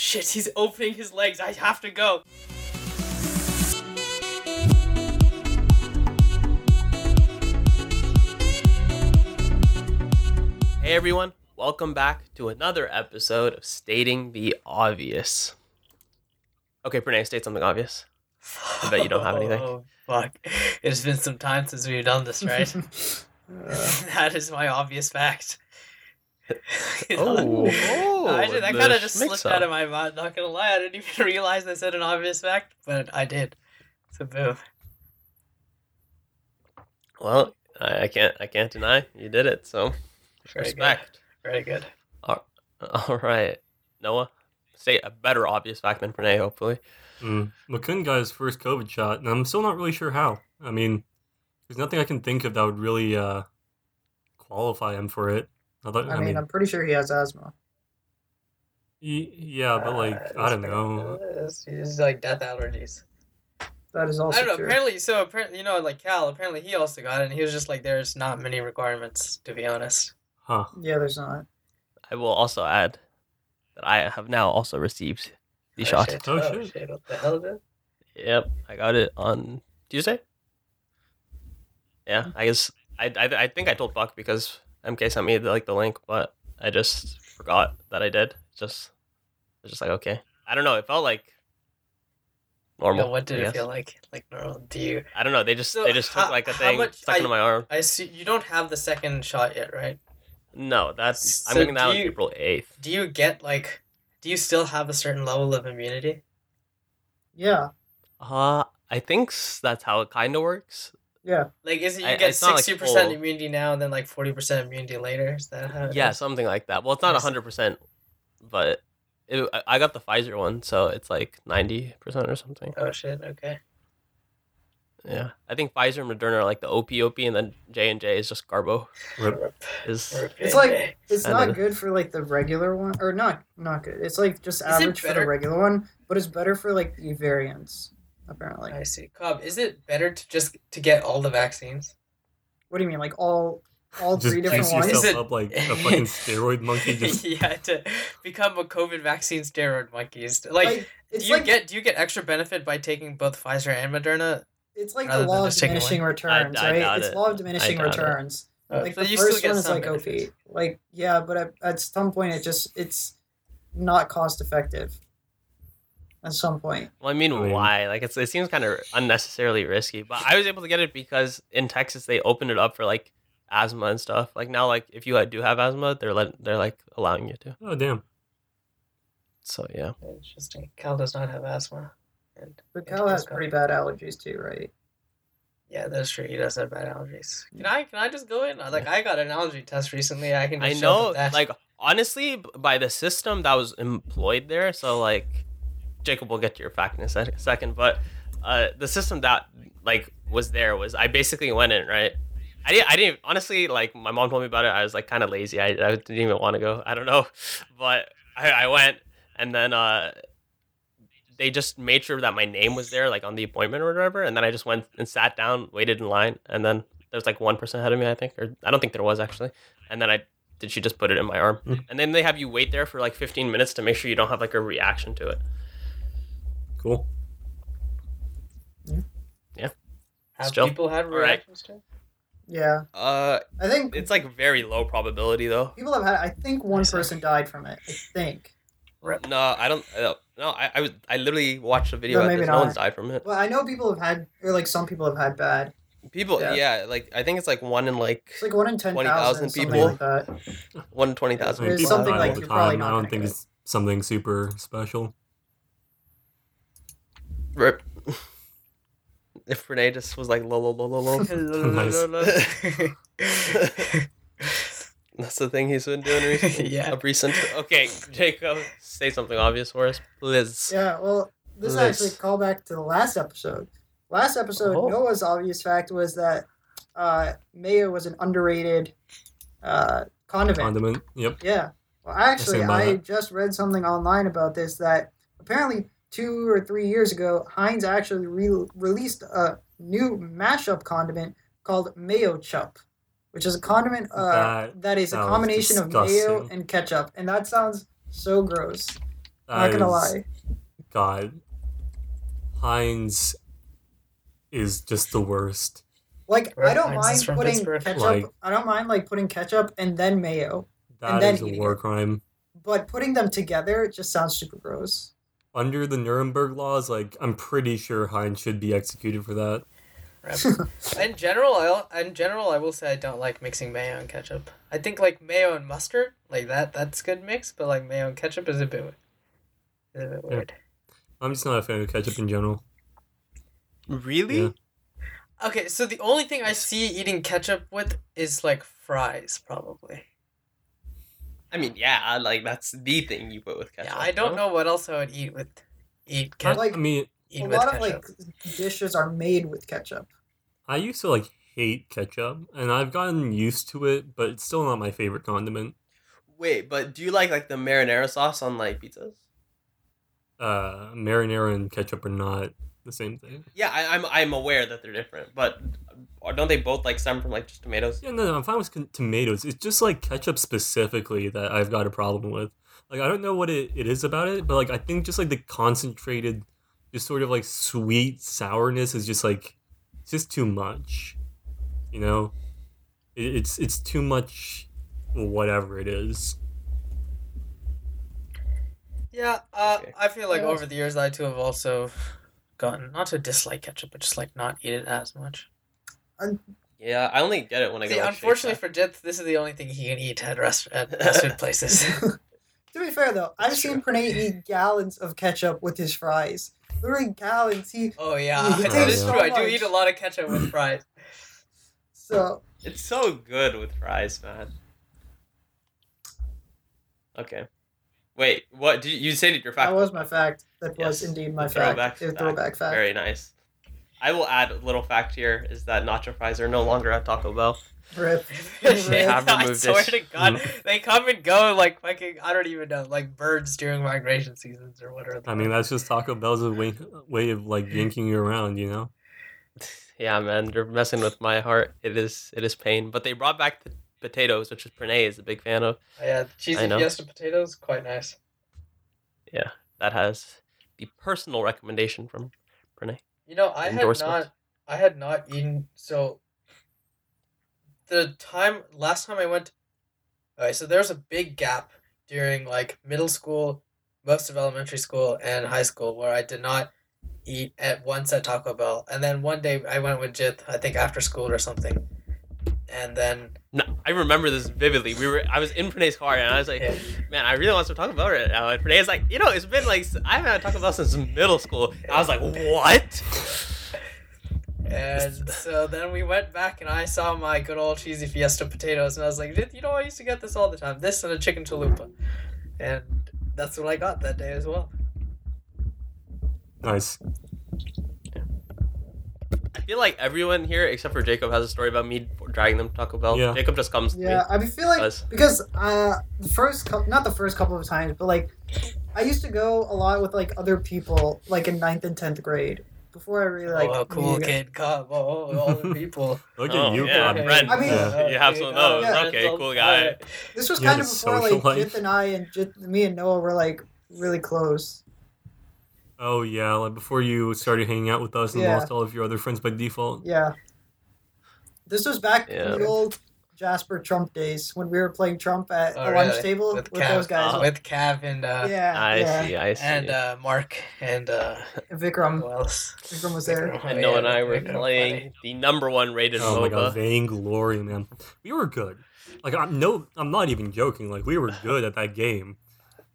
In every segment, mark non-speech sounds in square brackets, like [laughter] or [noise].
shit, he's opening his legs. I have to go. Hey everyone, welcome back to another episode of Stating the Obvious. Okay, Pranay, state something obvious. I bet you don't have anything. [laughs] Oh, fuck. It's been some time since we've done this, right? [laughs] [laughs] that is my obvious fact. [laughs] Oh, Actually, that kind of just slipped mix-up. out of my mouth. Not gonna lie, I didn't even [laughs] realize I said an obvious fact, but I did. So boom. Well, I, I can't, I can't deny you did it. So Very respect. good. Very good. All right, Noah, say a better obvious fact than Pranay, hopefully. Mm. McCune got his first COVID shot, and I'm still not really sure how. I mean, there's nothing I can think of that would really uh, qualify him for it. I, thought, I mean, I'm pretty sure he has asthma. y- yeah, but like, Uh, I don't know. It's, it's like death allergies. That is also. I also don't know. true. Apparently, so apparently, you know, like Cal. Apparently, he also got it, and he was just like, "There's not many requirements, to be honest." Huh. Yeah, there's not. I will also add that I have now also received the Oh, shot. shit. Oh, Oh, shit. shit. What the hell is it? Yep, I got it on Tuesday. Yeah, I guess I, I I think I told Buck because MK sent me the, like the link, but I just forgot that I did. Just it's just like okay, I don't know. It felt like normal. Yeah, what did I it guess. feel like? Like normal? Do you? I don't know. They just So they just took how- like a thing much- stuck I- into my arm. I see. You don't have the second shot yet, right? No, that's I'm So getting that do on you- April eighth. Do you get like? Do you still have a certain level of immunity? Yeah, Uh, I think that's how it kind of works. Yeah. Like, is it you I- get it's not, like, sixty percent full. immunity now, and then like forty percent immunity later? Is that how? it Yeah, is? something like that. Well, it's not I hundred percent, but it, I- I got the Pfizer one, so it's like ninety percent or something. Oh shit. Okay. Yeah, I think Pfizer and Moderna are like the OP OP, and then J and J is just Garbo. Rip. Is It's like it's not know. good for like the regular one, or not not good. It's like just average for the regular one, but it's better for like the variants. Apparently. I see. Cobb, is it better to just to get all the vaccines? What do you mean, like all all Just three different juice ones? yourself Is it- up like a [laughs] fucking steroid monkey. Just [laughs] yeah, to become a COVID vaccine steroid monkey. Like, Like, do you like get do you get extra benefit by taking both Pfizer and Moderna? it's like the law of diminishing returns, I right? It's it. law of diminishing doubt it. returns. Uh, like so the first one is like benefits. OP. Like yeah, but at, at some point it just it's not cost effective. At some point. well, I mean, I mean- why? Like, it's it seems kind of unnecessarily risky. But I was able to get it because in Texas they opened it up for like asthma and stuff. Like now, like if you uh, do have asthma, they're let they're like allowing you to. oh damn. So yeah, Interesting. Cal does not have asthma. And But Cal has he's pretty bad allergies too, right? yeah, that's true. He does have bad allergies. Can I can I just go in? Like I got an allergy test recently. I can. Just I know. them that. Like honestly, by the system that was employed there, so like Jacob will get to your fact in a sec- second, but uh, the system that like was there was I basically went in right. I didn't. I didn't honestly like. My mom told me about it. I was like kind of lazy. I, I didn't even want to go. I don't know, [laughs] but I, I went, and then uh, they just made sure that my name was there, like on the appointment or whatever. And then I just went and sat down, waited in line, and then there was like one person ahead of me, I think, or I don't think there was actually. And then I did. She just put it in my arm, Mm. and then they have you wait there for like 15 minutes to make sure you don't have like a reaction to it. Cool. have still- people had right. reactions to? Yeah. Uh, I think it's like very low probability though. people have had I think one person died from it. I think. No, I don't. Uh, no, I, I was. I literally watched a video No, maybe this. No one's died from it. Well, I know people have had or like some people have had bad. People, Yeah. yeah. like I think it's like one in like It's like one in ten 20,000 thousand people. like that. one in twenty thousand. I mean, It's people something like you're probably not I don't think get. it's something super special. Rip. [laughs] if Renee just was like lol lol lol lol. lol. [laughs] [laughs] That's the thing he's been doing recently. Yeah. Of recent. Okay, Jacob, say something obvious for us, please. Yeah, well, this is actually a callback to the last episode. Last episode, Oh. Noah's obvious fact was that uh, mayo was an underrated uh, condiment. Condiment. Yep. Yeah. Well, actually, stand I that. just read something online about this that apparently two or three years ago, Heinz actually re- released a new mashup condiment called Mayochup, which is a condiment uh, That that is a sounds combination of mayo and ketchup, and that sounds so gross. Not gonna As- lie. God, Heinz is just the worst. Like I don't Heinz mind putting Pittsburgh. ketchup. Like- I don't mind like putting ketchup and then mayo, That then is a eating war it. crime. but putting them together it just sounds super gross. Under the Nuremberg laws, like I'm pretty sure Heinz should be executed for that. [laughs] In general, I in general I will say I don't like mixing mayo and ketchup. I think like mayo and mustard, like that, that's good mix. But like mayo and ketchup is a bit, is a bit Yeah. weird. I'm just not a fan of ketchup in general. Really? Yeah. Okay, so the only thing I see eating ketchup with is like fries, probably. I mean, yeah, like that's the thing you put with ketchup. yeah, I don't no? know what else I would eat with eat ketchup. like- I mean, eat a with lot of like dishes are made with ketchup. I used to like hate ketchup, and I've gotten used to it, but it's still not my favorite condiment. Wait, but do you like like the marinara sauce on like pizzas? Uh, marinara and ketchup are not the same thing. Yeah, I, I'm I'm aware that they're different, but uh, don't they both like stem from like just tomatoes? Yeah, no, no, I'm fine with con- tomatoes. It's just like ketchup specifically that I've got a problem with. Like, I don't know what it, it is about it, but like, I think just like the concentrated, just sort of like sweet sourness is just like, it's just too much. You know, it, it's it's too much, whatever it is. Yeah, uh, Okay. I feel like Yeah. over the years I too have also gotten not to dislike ketchup, but just like not eat it as much. Yeah, I only get it when I See, get. Like, unfortunately for Jith, this is the only thing he can eat at rest at [laughs] fast food places. [laughs] To be fair though, I've That's seen true. Pranay eat gallons of ketchup with his fries. Literally gallons. He oh yeah, He that takes is so true. I do eat a lot of ketchup with [laughs] fries. so It's so good with fries, man. Okay. Wait, what? Did you, you say that your fact? that was my fact. That was indeed my The fact. throwback fact. throwback fact. Very nice. I will add a little fact here: is that nacho fries are no longer at Taco Bell. Rip. [laughs] They have removed I swear it. to God, mm. they come and go like fucking. I don't even know, like birds during migration seasons or whatever. I mean, that's just Taco Bell's way, way of like [laughs] yanking you around, you know? Yeah, man, they're messing with my heart. It is, it is pain. But they brought back the potatoes, which is Pranay is a big fan of. Oh, yeah, cheesy I know. fiesta potatoes, quite nice. Yeah, that has the personal recommendation from Pranay. You know, I had not, I had not eaten. So, the time last time I went, okay, so there's a big gap during like middle school, most of elementary school, and high school where I did not eat at once at Taco Bell, and then one day I went with Jith, I think after school or something, and then No, I remember this vividly. We were, I was in Pranay's car, and I was like, yeah, man, I really want to talk about it now. And Pranay's like, you know, it's been like I haven't had Taco Bell since middle school. And I was like, what? and so then we went back, and I saw my good old cheesy fiesta potatoes, and I was like, you know, I used to get this all the time. This and a chicken chalupa, and that's what I got that day as well. Nice. I feel like everyone here except for Jacob has a story about me dragging them to Taco Bell. Yeah. Jacob just comes to Yeah, me. I feel like Does. because uh the first couple not the first couple of times, but like I used to go a lot with like other people like in ninth and tenth grade before I really like oh, cool knew- kid, come, oh, all the [laughs] people. Look at Oh, you, yeah, God. friend. I mean- Yeah. You have some of those. Yeah. Okay, cool guy. This was You kind of before like life? Jith and I and Jith, me and Noah were like really close. Oh, yeah, like before you started hanging out with us and Yeah. lost all of your other friends by default. Yeah. This was back Yeah. in the old Jasper Trump days when we were playing Trump at Oh, the lunch really? table with, Cav, those guys. Oh. with Cav and uh, yeah, I yeah. see, I see. and uh, Mark and uh, Vikram. who else? Vikram was there. Vikram, and yeah, Noah and I were Vikram, playing funny. the number one rated Oh my god, MOBA. vainglory, man. We were good. Like I'm no, I'm not even joking. Like we were good at that game.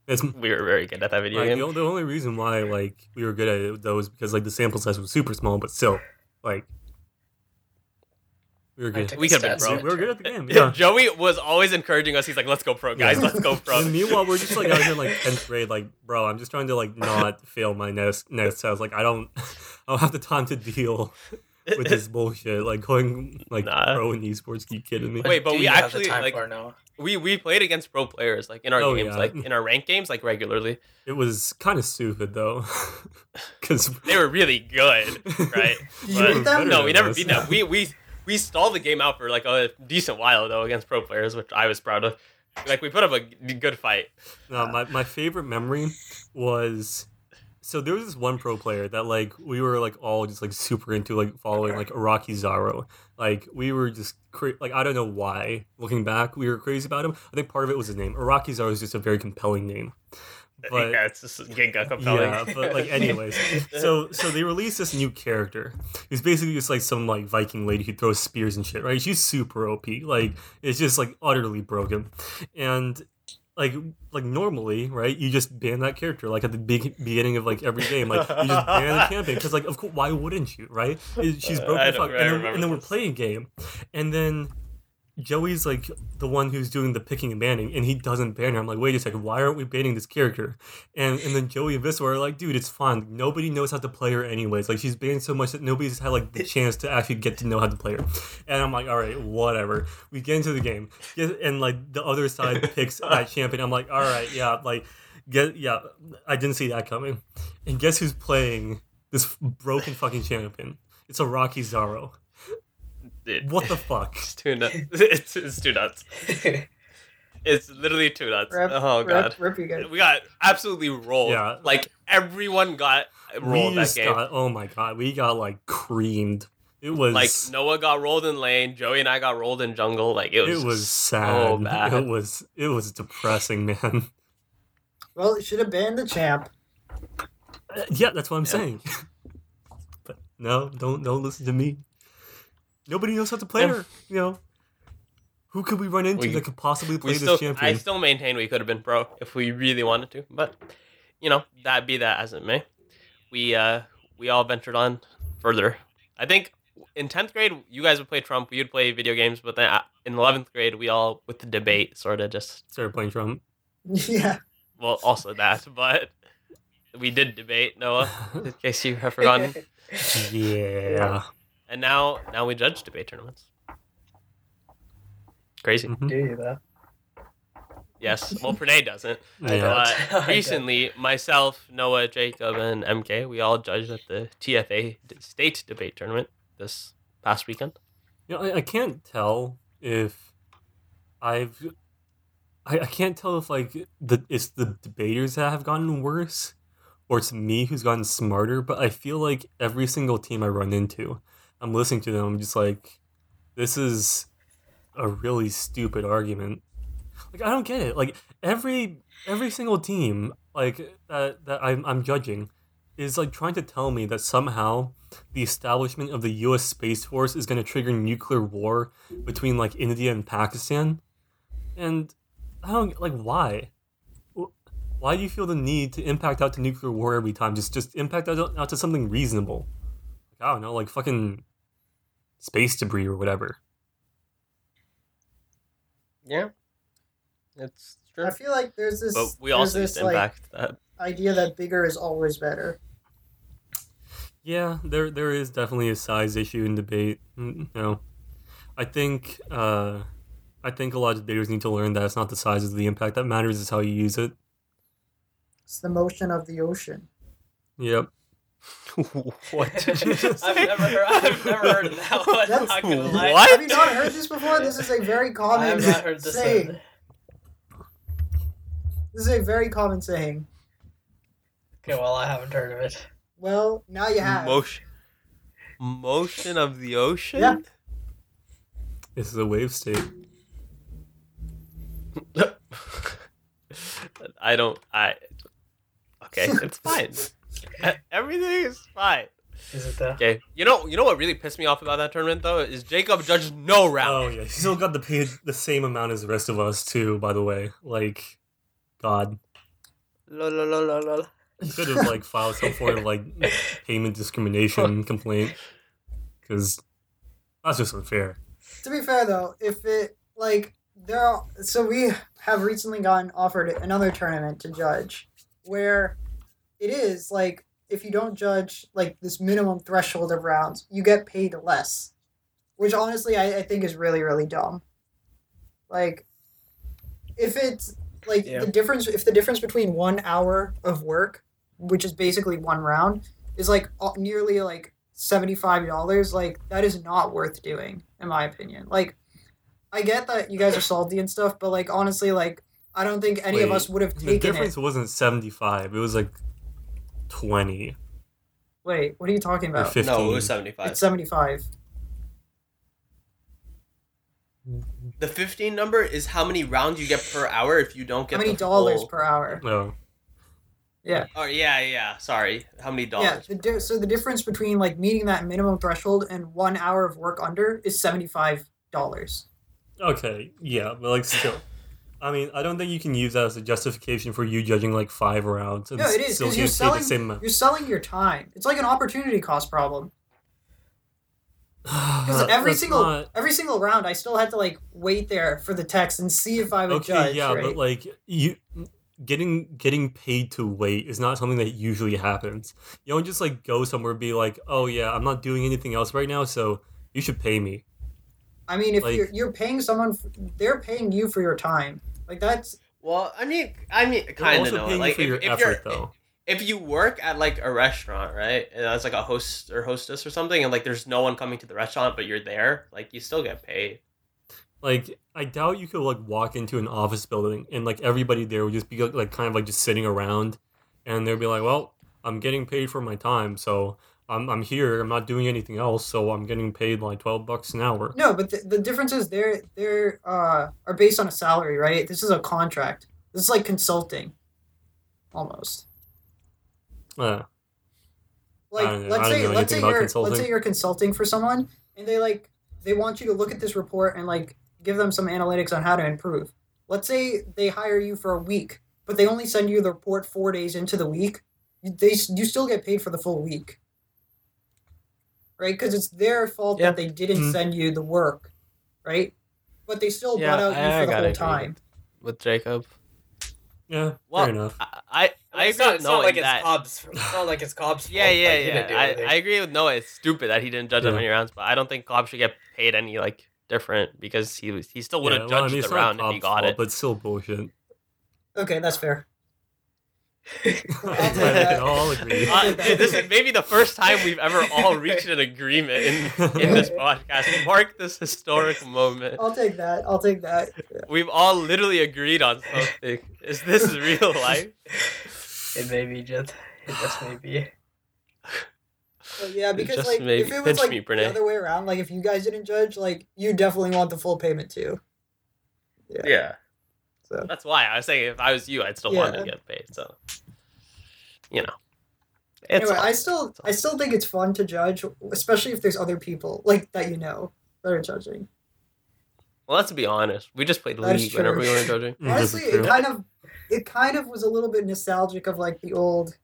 It's We were very good at that video the, game. o- the only reason why like we were good at it though is because like the sample size was super small, but still, like we were good. We could've been pro. We were good at the game. Yeah. [laughs] Joey was always encouraging us. He's like, "Let's go pro, guys. Yeah. Let's go pro." And meanwhile, we're just like out here in, like [laughs] tenth grade, like bro. I'm just trying to like not fail my next next test. Like I don't, [laughs] I don't have the time to deal [laughs] with this bullshit. Like going like Nah. pro in esports. You kidding me? Wait, but Do we you have the actually, like- for we we played against pro players like in our Oh, games, yeah. like in our rank games, like regularly. It was kind of stupid though, [laughs] because They were really good, [laughs] right? You But- beat them? no, we never beat them. We we we stalled the game out for like a decent while though against pro players, which I was proud of. like we put up a good fight. No, my, my favorite memory was so there was this one pro player that like we were like all just like super into like following like Iraqi Zaro. Like we were just cra- like I don't know why. Looking back, we were crazy about him. I think part of it was his name. Iraqi Zaro is just a very compelling name. [laughs] But yeah, it's just giga compelling. yeah, but like anyways, [laughs] so so they released this new character. It's basically just like some like Viking lady who throws spears and shit, right? She's super OP. Like it's just like utterly broken. And like like normally, right? You just ban that character like at the big beginning of like every game. Like you just ban the [laughs] champion because like of course why wouldn't you, right? She's broken I as fuck. And then, and then we're playing game, and then Joey's like the one who's doing the picking and banning, and he doesn't ban her. I'm like, wait a second, why aren't we banning this character? And and then Joey and Vista are like, dude, it's fine. Nobody knows how to play her anyways. Like she's banned so much that nobody's had like the chance to actually get to know how to play her. And I'm like, all right, whatever. We get into the game, and like the other side [laughs] picks that champion. I'm like, all right, yeah, like get yeah. I didn't see that coming. And guess who's playing this broken fucking champion? It's a Rocky Zaro. Dude, What the fuck? [laughs] It's too nuts. It's, it's too nuts. [laughs] It's literally too nuts. Rip, oh god. rip, rip. We got absolutely rolled. Yeah. Like everyone got rolled we that game. got oh my god, we got like creamed. It was like Noah got rolled in lane, Joey and I got rolled in jungle. Like it was it was sad. so bad. It was it was depressing, man. Well, it should have banned the champ. Uh, yeah, that's what I'm Yeah. saying. [laughs] but no, don't don't listen to me. Nobody knows how to play Yeah. her. You know, who could we run into We- that could possibly play we this still, champion? I still maintain we could have been pro if we really wanted to, but you know that be that as it may. We uh we all ventured on further. I think in tenth grade you guys would play Trump, we would play video games, but then uh, in eleventh grade we all with the debate sort of just Started playing Trump. [laughs] yeah. well also that, [laughs] but we did debate Noah in [laughs] case you have forgotten, yeah. And now now we judge debate tournaments. Crazy. Mhm. Do you though? Yes. Well, [laughs] Pranay doesn't. Yeah. But [laughs] recently, myself, Noah, Jacob, and MK, we all judged at the TFA state debate tournament this past weekend. You know, I, I can't tell if I've. I, I can't tell if like the it's the debaters that have gotten worse, or it's me who's gotten smarter. But I feel like every single team I run into, I'm listening to them. I'm just like, this is a really stupid argument. Like I don't get it. Like every every single team like that that I'm I'm judging is like trying to tell me that somehow the establishment of the U.S. Space Force is going to trigger nuclear war between like India and Pakistan, and I don't like why. Why do you feel the need to impact out to nuclear war every time? Just just impact out, out to something reasonable. Like, I don't know, like fucking space debris or whatever. Yeah, it's true. I feel like there's this. But we also used this to like impact that. idea that bigger is always better. Yeah, there there is definitely a size issue in debate. Mm, You know, I think uh, I think a lot of debaters need to learn that it's not the size of the impact that matters; it's how you use it. It's the motion of the ocean. Yep. [laughs] what did you just [laughs] I've say? never heard. I've never heard of that one. That's- not gonna lie. What? Have you not heard this before? This is a very I common have not heard this. saying. One. This is a very common saying. Okay, well, I haven't heard of it. Well, now you have. Motion. Motion of the ocean. Yeah. This is a wave state. [laughs] I don't. I. Okay, it's fine. Everything is fine. Is it though? Okay, you know, you know what really pissed me off about that tournament though is Jacob judged no round. Oh yeah, he still got the paid the same amount as the rest of us too. By the way, like, God, Lol, lol, lol, lol, lol. he could have like filed some form of like [laughs] payment discrimination complaint because that's just unfair. To be fair though, if it like there are so we have recently gotten offered another tournament to judge where it is like if you don't judge like this minimum threshold of rounds, you get paid less. Which honestly I, I think is really, really dumb. Like if it's like Yeah. the difference if the difference between one hour of work, which is basically one round, is like nearly like $75 like that is not worth doing in my opinion like I get that you guys are salty and stuff, but like honestly, like I don't think any of us would have The taken difference it. wasn't 75. It was like 20 Wait, what are you talking about? 15. No, it was 75. It's seventy five. The 15 number is how many rounds you get per hour if you don't get How many the dollars full- per hour? No. Yeah. Oh, yeah, yeah. Sorry. How many Yeah. dollars? The di- so the difference between like meeting that minimum threshold and one hour of work under is seventy five dollars. Okay, yeah, but like still. I mean, I don't think you can use that as a justification for you judging like five rounds No, it is because you're selling. You're selling your time. It's like an opportunity cost problem. [sighs] Because every That's single not- every single round, I still had to like wait there for the text and see if I would okay, judge. yeah, right? but like you getting getting paid to wait is not something that usually happens. You don't just like go somewhere and be like, "Oh yeah, I'm not doing anything else right now, so you should pay me." I mean, if like- you're you're paying someone, f they're paying you for your time. Like that's Well, I mean, I mean, They're kind of also know. paying Like, you for if, your if effort you're though. if you work at like a restaurant, right, and as like a host or hostess or something, and like there's no one coming to the restaurant, but you're there, like you still get paid. Like I doubt you could like walk into an office building and like everybody there would just be like kind of like just sitting around, and they'd be like, "Well, I'm getting paid for my time, so I'm I'm here. I'm not doing anything else, so I'm getting paid like twelve bucks an hour." no, but the, the difference is they're they're uh are based on a salary, right? This is a contract. This is like consulting, almost. Uh, Like I don't know- let's say let's say you're consulting. let's say you're consulting for someone and they like they want you to look at this report and like give them some analytics on how to improve. Let's say they hire you for a week, but they only send you the report four days into the week. They you still get paid for the full week, right? Because it's their fault Yeah. that they didn't Mhm. send you the work, right? But they still bought out you for the whole time. with Jacob. yeah, Well, fair enough. I I, I it's agree not, with it's not Noah like that. it's Cobb's. It's not like it's Cobb's. [laughs] Yeah, fault, yeah, like, he didn't do yeah. I. I agree with Noah. It's stupid that he didn't judge that Yeah. many rounds, but I don't think Cobb should get paid any like different because he was he still would have Yeah, well, I judged mean, it's the not round if he got fault, it. but still bullshit. Okay, that's fair. We [laughs] can all agree. Uh, dude, this is maybe the first time we've ever all [laughs] reached an agreement in in this podcast. Mark this historic moment. I'll take that. I'll take that. [laughs] We've all literally agreed on something. Is this real life? It may be just. It just may be. [sighs] Well, yeah, because just like maybe if it was like me, the other way around, like if you guys didn't judge, like you definitely want the full payment too. Yeah. Yeah. So That's why I was saying if I was you, I'd still want to get paid. So, you know, it's anyway, I still It's I still think it's fun to judge, especially if there's other people like that you know that are judging. well. Let's be honest. We just played That's League whenever we were judging. [laughs] Honestly, it kind of it kind of was a little bit nostalgic of like the old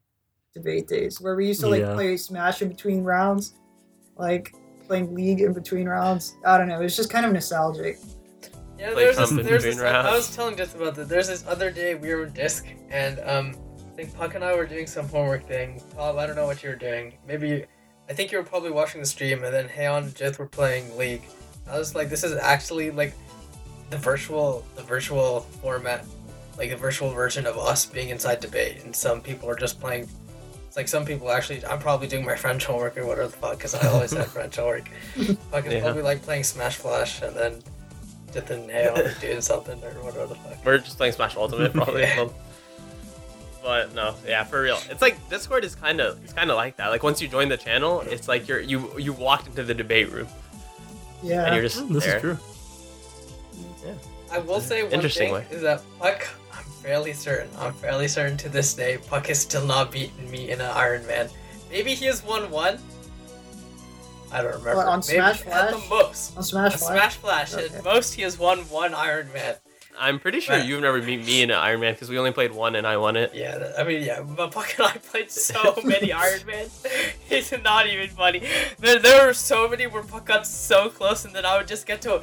debate days where we used to like Yeah. play Smash in between rounds, like playing League in between rounds. I don't know. It was just kind of nostalgic. Yeah, Play this, Trump in there's between this, I- was telling just about that. There's this other day we were in disc, and um, I think Puck and I were doing some homework thing. Tom, I don't know what you were doing. Maybe, I think you were probably watching the stream, and then Heon and Jith were playing League. I was like, this is actually like the virtual, the virtual format, like the virtual version of us being inside debate, and some people are just playing. It's like some people actually. I'm probably doing my French homework or whatever the fuck, because I always had [laughs] French homework. Puck is Yeah. probably like playing Smash Flash, and then Jith the nail are doing something or whatever the fuck. We're just playing Smash Ultimate probably. Yeah. [laughs] But no, yeah, for real. It's like Discord is kind of it's kind of like that. Like once you join the channel, it's like you're you you walked into the debate room Yeah, and you're just Mm, this there. is true. Yeah. I will say one Interesting thing way. is that Puck, I'm fairly certain, I'm fairly certain to this day, Puck has still not beaten me in an Iron Man. Maybe he has won one. I don't remember. What, on Maybe Smash At the Flash? most. On Smash On Flash. Smash Flash. Okay. At most, he has won one Iron Man. I'm pretty sure Right. you've never beat me in an Iron Man because we only played one and I won it. Yeah, I mean, yeah, but Puck and [laughs] I played [laughs] so many Iron Man. [laughs] It's not even funny. There, there were so many where Puck got so close, and then I would just get to,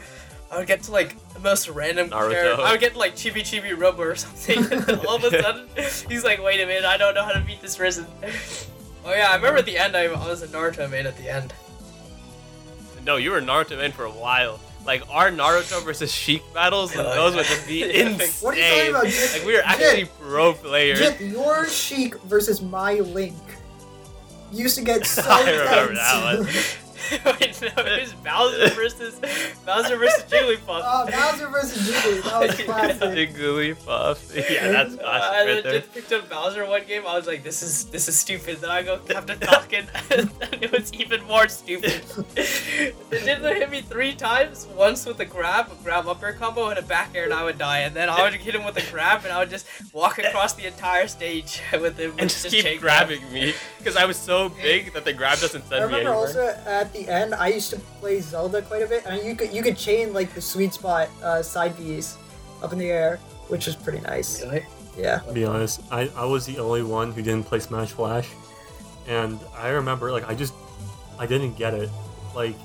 I would get to like the most random Naruto. character. I would get to like Chibi Chibi Robo or something, and then all of a sudden, he's like, "Wait a minute, I don't know how to beat this risen." Oh yeah, I remember at the end, I, I was a Naruto main at the end. No, you were Naruto man for a while. Like our Naruto versus Sheik battles, Oh, those would just be insane. [laughs] What are you talking about? Jit? Like we were actually pro players. Jit, your Sheik versus my Link used to get [laughs] so I remember that one. [laughs] Wait, no, it was Bowser versus Bowser versus Jigglypuff. [laughs] Oh, Bowser versus Jiggly. That was a [laughs] classic. Jigglypuff. [laughs] Yeah, that's Uh, classic I right there. just picked up Bowser one game. I was like, "This is this is stupid." Then I go Captain Falcon, and it was even more stupid. It did hit me three times. Once with a grab, a grab up air combo, and a back air, and I would die. And then I would hit him with a grab, and I would just walk across the entire stage with him. And with just keep grabbing me because I was so big that the grab doesn't I send me anywhere. also at the end, I used to play Zelda quite a bit, and you could you could chain like the sweet spot uh, side Bs up in the air, which was pretty nice. Really? Yeah. To be honest, I, I was the only one who didn't play Smash Flash, and I remember like I just I didn't get it. Like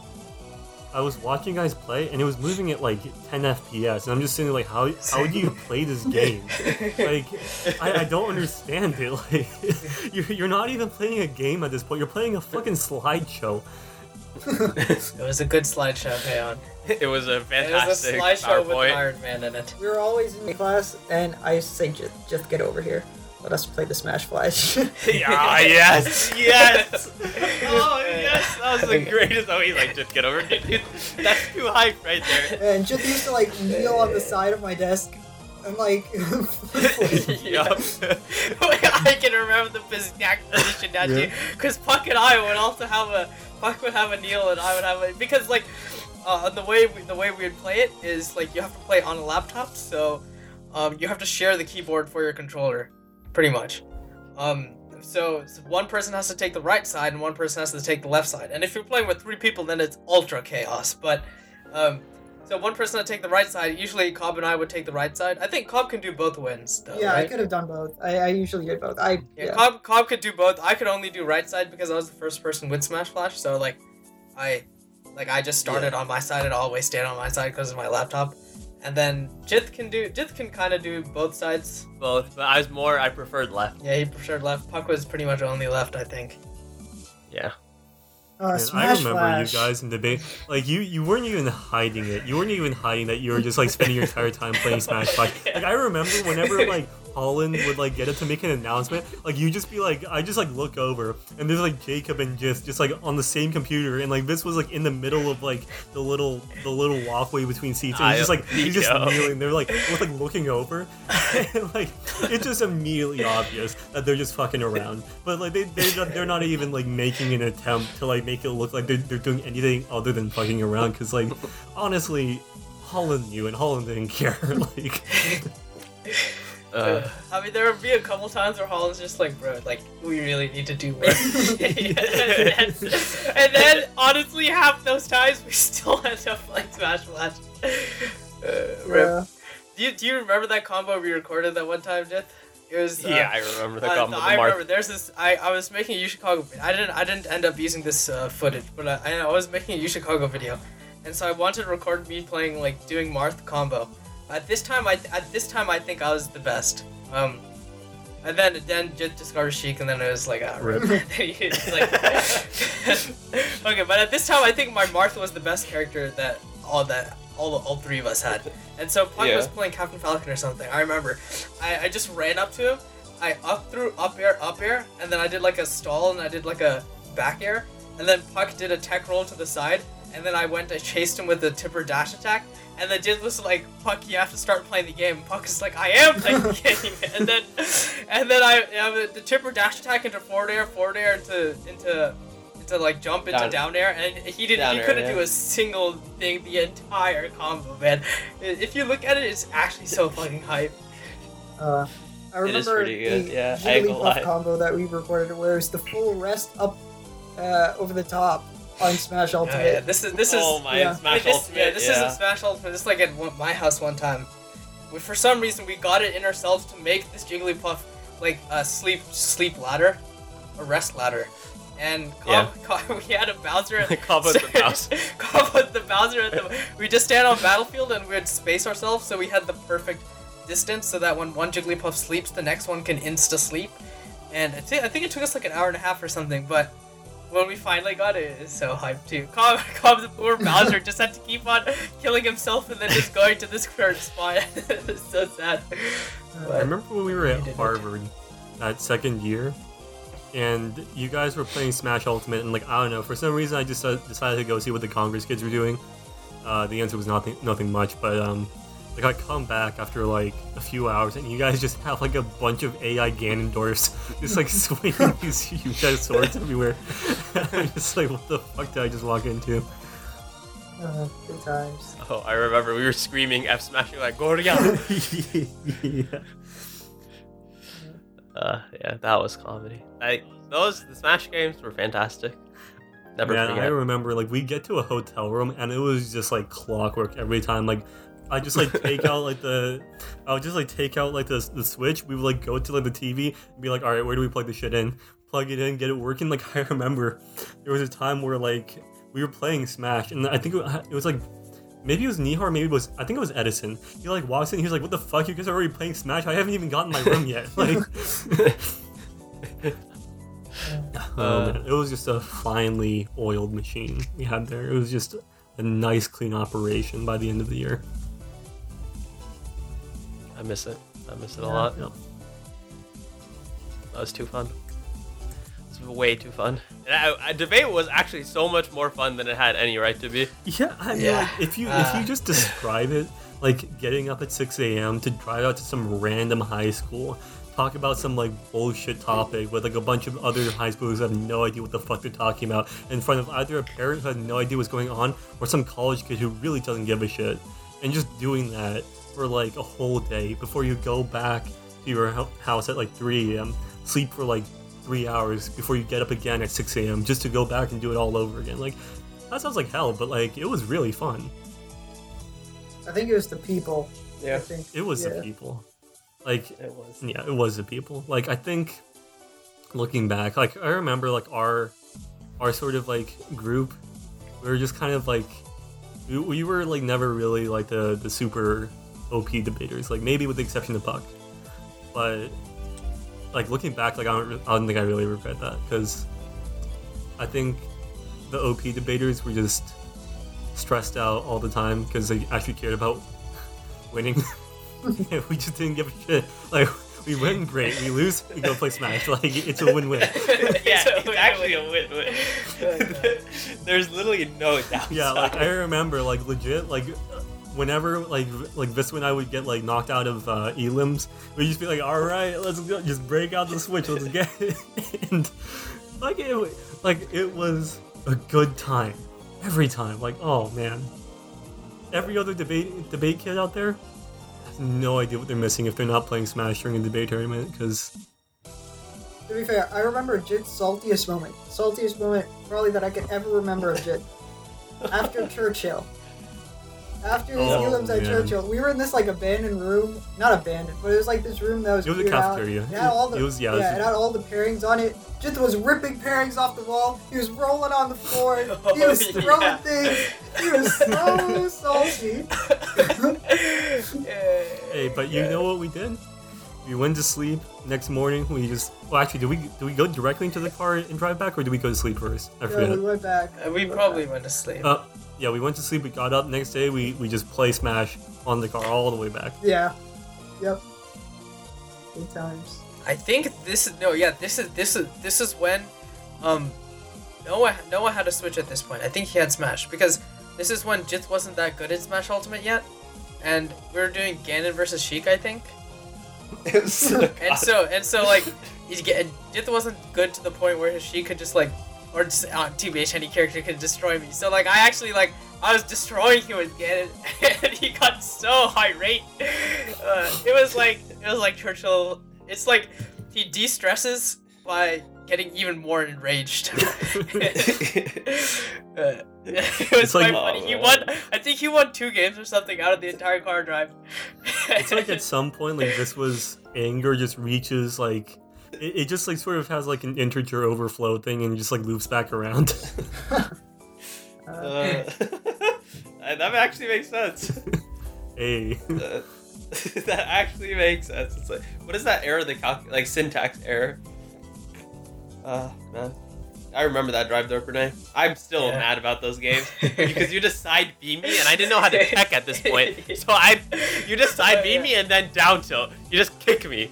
I was watching guys play, and it was moving at like 10 FPS, and I'm just sitting like, how how do you play this [laughs] game? Like I, I don't understand it. [laughs] Like [laughs] you're you're not even playing a game at this point. You're playing a fucking slideshow. [laughs] It was a good slideshow, Payon. It was a It was fantastic a slideshow with Iron Man in it. We were always in class, and I used to say, just, just get over here. Let us play the Smash Flash. [laughs] Ah, [laughs] yes, yes. Oh, yes. That was the greatest. Oh, he's like, just get over here. dude. That's too hype right there. and just used to like kneel on the side of my desk and like. [laughs] yup. [laughs] I can remember the exact position now Yeah. too, because Puck and I would also have a Puck would have a kneel and I would have a because like uh, the way we, the way we would play it is like you have to play on a laptop, so um, you have to share the keyboard for your controller, pretty much. Um, so, so one person has to take the right side and one person has to take the left side. And if you're playing with three people, then it's ultra chaos. But um, so one person would take the right side. Usually, Cobb and I would take the right side. I think Cobb can do both wins, though. yeah, I could have done both. I, I usually did both. I Yeah, yeah. Cobb, Cobb could do both. I could only do right side because I was the first person with Smash Flash. So like, I, like I just started on my side and always stayed on my side because of my laptop. And then Jith can do Jith can kind of do both sides. Both, but I was more. I preferred left. Yeah, he preferred left. Puck was pretty much only left, I think. Yeah. Uh, I remember Flash. you guys in the debate. Like you, you weren't even hiding it. You weren't even hiding that you were just like spending your entire time playing Smash Flash. Like I remember whenever like Holland would like get it to make an announcement, like you just be like, I just like look over and there's like Jacob and just just like on the same computer, and like this was like in the middle of like the little the little walkway between seats, and he's just like he's just kneeling. They're like both like looking over, and, [laughs] like it's just immediately obvious that they're just fucking around. But like they they're not, they're not even like making an attempt to like make it look like they're, they're doing anything other than fucking around. Because like honestly, Holland knew and Holland didn't [laughs] care. like [laughs] Uh, I mean, there would be a couple times where Holland's just like, bro, like we really need to do work. [laughs] and, then, and then, honestly, half those times we still end up playing Smash Flash. Uh. Yeah. Do you, do you remember that combo we recorded that one time, Jith? It was uh, yeah, I remember the uh, combo. I the mark. remember there's this. I, I was making a U Chicago. I didn't I didn't end up using this uh, footage, but I, I was making a U Chicago video, and so I wanted to record me playing like doing Marth combo. At this time, I at this time I think I was the best. Um, and then then just discovered Sheik, and then it was like ah, Rip. [laughs] Like- [laughs] okay, but at this time I think my Martha was the best character that all that all all three of us had. And so Puck Yeah. was playing Captain Falcon or something. I remember. I, I just ran up to him. I up through up air up air, and then I did like a stall and I did like a back air, and then Puck did a tech roll to the side, and then I went I chased him with a tipper dash attack. And the dude was like, "Puck, you have to start playing the game." Puck is like, "I am playing the [laughs] game." And then, and then I, I the tipper dash attack into forward air, forward air into into into like jump into Down- down, air, and he didn't. down he air, couldn't yeah. do a single thing the entire combo, man. If you look at it, it's actually so fucking hype. Uh, I It is remember pretty good, the yeah, I ain't. Jigglypuff combo that we recorded, where it's the full rest up uh, over the top on Smash Oh, Ultimate. yeah, this is this is oh my yeah. Smash this, Ultimate. yeah, this isn't Smash Ultimate. This is like at one, my house one time. We, for some reason, we got it in ourselves to make this Jigglypuff like a sleep sleep ladder, a rest ladder, and Cobb, [laughs] Cobb, we had a Bowser. [laughs] Cobb was the [laughs] Bowser. Cobb was the Bowser. At the, we just stand on battlefield and we'd space ourselves so we had the perfect distance so that when one Jigglypuff sleeps, the next one can insta sleep. And I, thi- I think it took us like an hour and a half or something, but when we finally got it, it's so hyped too. Cobb, [laughs] Cobb the poor Bowser just had to keep on [laughs] killing himself and then just going to this current spot. [laughs] it's so sad. I remember when we were at. Harvard that second year, and you guys were playing Smash Ultimate, and like I don't know, for some reason I just decided to go see what the Congress kids were doing. Uh, the answer was nothing, nothing much, but um, like I come back after like a few hours, and you guys just have like a bunch of AI Ganondorfs [laughs] just like [laughs] swinging these huge swords everywhere. [laughs] I'm just like, what the fuck did I just walk into? Uh, good times. Oh, I remember we were screaming F smashing like Gordian. yeah. uh, yeah, that was comedy. Like those the Smash games were fantastic. Never Man, I remember like we get to a hotel room and it was just like clockwork every time. Like I just like take out like the, I would just like take out like the the switch. We would like go to like the TV and be like, all right, where do we plug the shit in? Plug it in, get it working. Like [laughs] I remember there was a time where like we were playing Smash and I think it was like. Maybe it was Nihar, maybe it was I think it was Edison. He like walks in, he was like, "What the fuck? You guys are already playing Smash? I haven't even gotten my room yet." [laughs] Like, [laughs] Oh, uh, man. It was just a finely oiled machine we had there. It was just a nice, clean operation by the end of the year. I miss it. I miss it a lot. Yeah. That was too fun. It's way too fun. And I, I, debate was actually so much more fun than it had any right to be. Yeah, I mean, Yeah. like, if you if Uh. you just describe it like getting up at 6 a.m. to drive out to some random high school, talk about some like bullshit topic with like a bunch of other high schoolers who have no idea what the fuck they're talking about in front of either a parent who has no idea what's going on or some college kid who really doesn't give a shit, and just doing that for like a whole day before you go back to your house at like 3 a.m. sleep for like three hours before you get up again at 6 a.m. just to go back and do it all over again. Like that sounds like hell, but like it was really fun. I think it was the people. Yeah, I think It was yeah. the people. Like it was. yeah, it was the people. Like I think looking back, like I remember like our our sort of like group, we were just kind of like we, we were like never really like the the super OP debaters. Like maybe with the exception of Buck, but like looking back, like I don't, I don't think I really regret that because I think the OP debaters were just stressed out all the time because they actually cared about [laughs] winning. [laughs] [laughs] We just didn't give a shit. Like we win, great. We lose, we go play Smash. Like it's a win-win. yeah, It's a actually a win-win. There's literally no doubt. Yeah, like I remember, like legit, like whenever like like Visma and I would get like knocked out of uh, elims, we'd just be like, all right, let's go, just break out the switch, let's get it. [laughs] and like it, like it was a good time every time. Like oh man, every other debate debate kid out there has no idea what they're missing if they're not playing Smash during a debate tournament because To be fair, I remember Jit's saltiest moment. Saltiest moment probably that I could ever remember of Jit. After [laughs] Churchill. After his Oh, elims at man. Churchill, we were in this like abandoned room. Not abandoned, but it was like this room that was It was a cleared out. cafeteria. It had all the, It was- yeah, it was- it had all the pairings on it. Jit was ripping pairings off the wall. He was rolling on the floor. [laughs] he Oh, was throwing yeah. things. He was so [laughs] salty. [laughs] Hey, but you know what we did? We went to sleep. Next morning, we just. Well, actually, did we do we go directly into the car and drive back, or did we go to sleep first? I Yeah, forget. we went back. Uh, we went probably back. went to sleep. Uh, yeah, we went to sleep. We got up. Next day, we we just play Smash on the car all the way back. Yeah. Yep. Good times. I think this is no, yeah, this is this is this is when, um, Noah Noah had a switch at this point. I think he had Smash because this is when Jith wasn't that good at Smash Ultimate yet, and we were doing Ganon versus Sheik, I think. It was [laughs] And so and so like, he's get Jith wasn't good to the point where his Sheik could just like, or just uh, TBH any character could destroy me. So like I actually like I was destroying him with Ganon, [laughs] and he got so irate. Uh, it was like it was like Churchill. It's like he de-stresses by getting even more enraged. [laughs] Uh, [laughs] it was It's like- funny. He won. I think he won two games or something out of the entire car drive. It's like at some point, like this was anger just reaches like. It, it just like sort of has like an integer overflow thing and just like loops back around. [laughs] Uh, [laughs] that actually makes sense. hey, Uh, [laughs] that actually makes sense. It's like, what is that error? The calc- like syntax error. Uh, man, I remember that drive though, Renee. I'm still Yeah. mad about those games because you just side beam me, and I didn't know how to check at this point. So I, you just side beam me and then down tilt. You just kick me.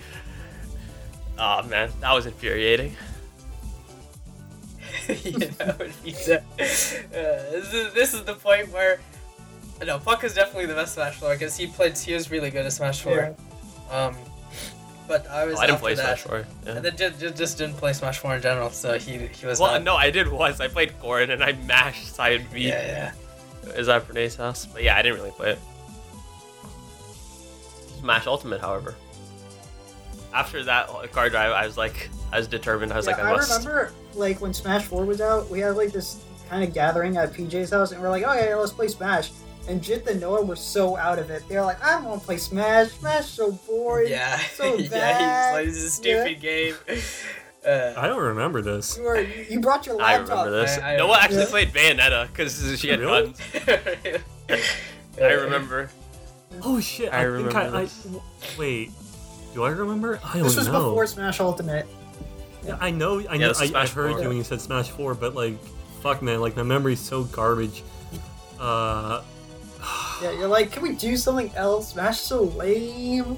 Oh man, that was infuriating. you know, he's a, uh, this, is, this is the point where no, Puck is definitely the best Smash 4 because he played. He was really good at Smash 4. Yeah. Um, but I was. Oh, I didn't play that, Smash 4. Yeah. And then just, just, just didn't play Smash 4 in general, so he he was. Well, not, no, I did once. I played Gordon and I mashed side B. Yeah, yeah. Is that for Renee's house? But yeah, I didn't really play it. Smash Ultimate, however. After that car drive, I was like, I was determined. I was Yeah, like, I, must. remember like when Smash 4 was out, we had like this kind of gathering at PJ's house, and we're like, oh yeah, let's play Smash. And Jit and Noah were so out of it. They're like, I don't want to play Smash. Smash so boring. Yeah, [laughs] So bad. He's like, this is a stupid game. [laughs] Uh, I don't remember this. You, were, you brought your laptop. I laptop. remember this. I- I- Noah actually Yeah. played Bayonetta because she had Really? guns. [laughs] I remember. Oh shit! I I, think I, remember I this. wait. Do I remember? I don't know. This was know. before Smash Ultimate. Yeah, I know. I Yeah, know. this is I, I Smash heard 4. you when you said Smash Four, but like, fuck, man, like my memory's so garbage. Uh, [sighs] Yeah, you're like, can we do something else? Smash so lame.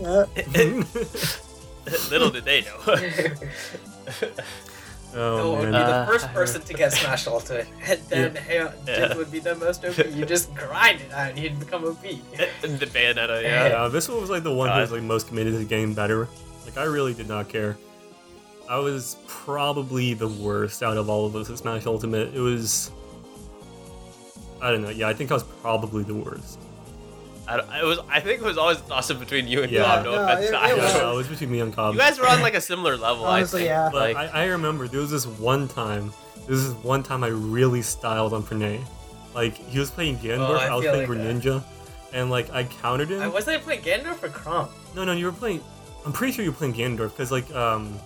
Yeah. [laughs] [laughs] Little did they know. [laughs] oh Noah would be. Uh, the first person to get Smash Ultimate, and then hey, Yeah. Would be the most OP. You [laughs] just grind it out, and he'd become OP. the Bayonetta, yeah. yeah, this one was like the one who was like most committed to the game better. Like I really did not care. I was probably the worst out of all of us at Smash Ultimate. It was. I don't know. Yeah, I think I was probably the worst. I, it was. I think it was always a toss up between you and Yeah. Bob. No, No, offense it- it was. Yeah, it was between me and Cobb. You guys were on like a similar level. Honestly, I think. yeah. But Like, I, I remember there was this one time. This is one time I really styled on Pranay. Like he was playing Ganondorf, Oh, I I, was playing like that. Greninja, and like I countered him. I was I playing Ganondorf or Chrom? No, no, you were playing. I'm pretty sure you were playing Ganondorf because like um,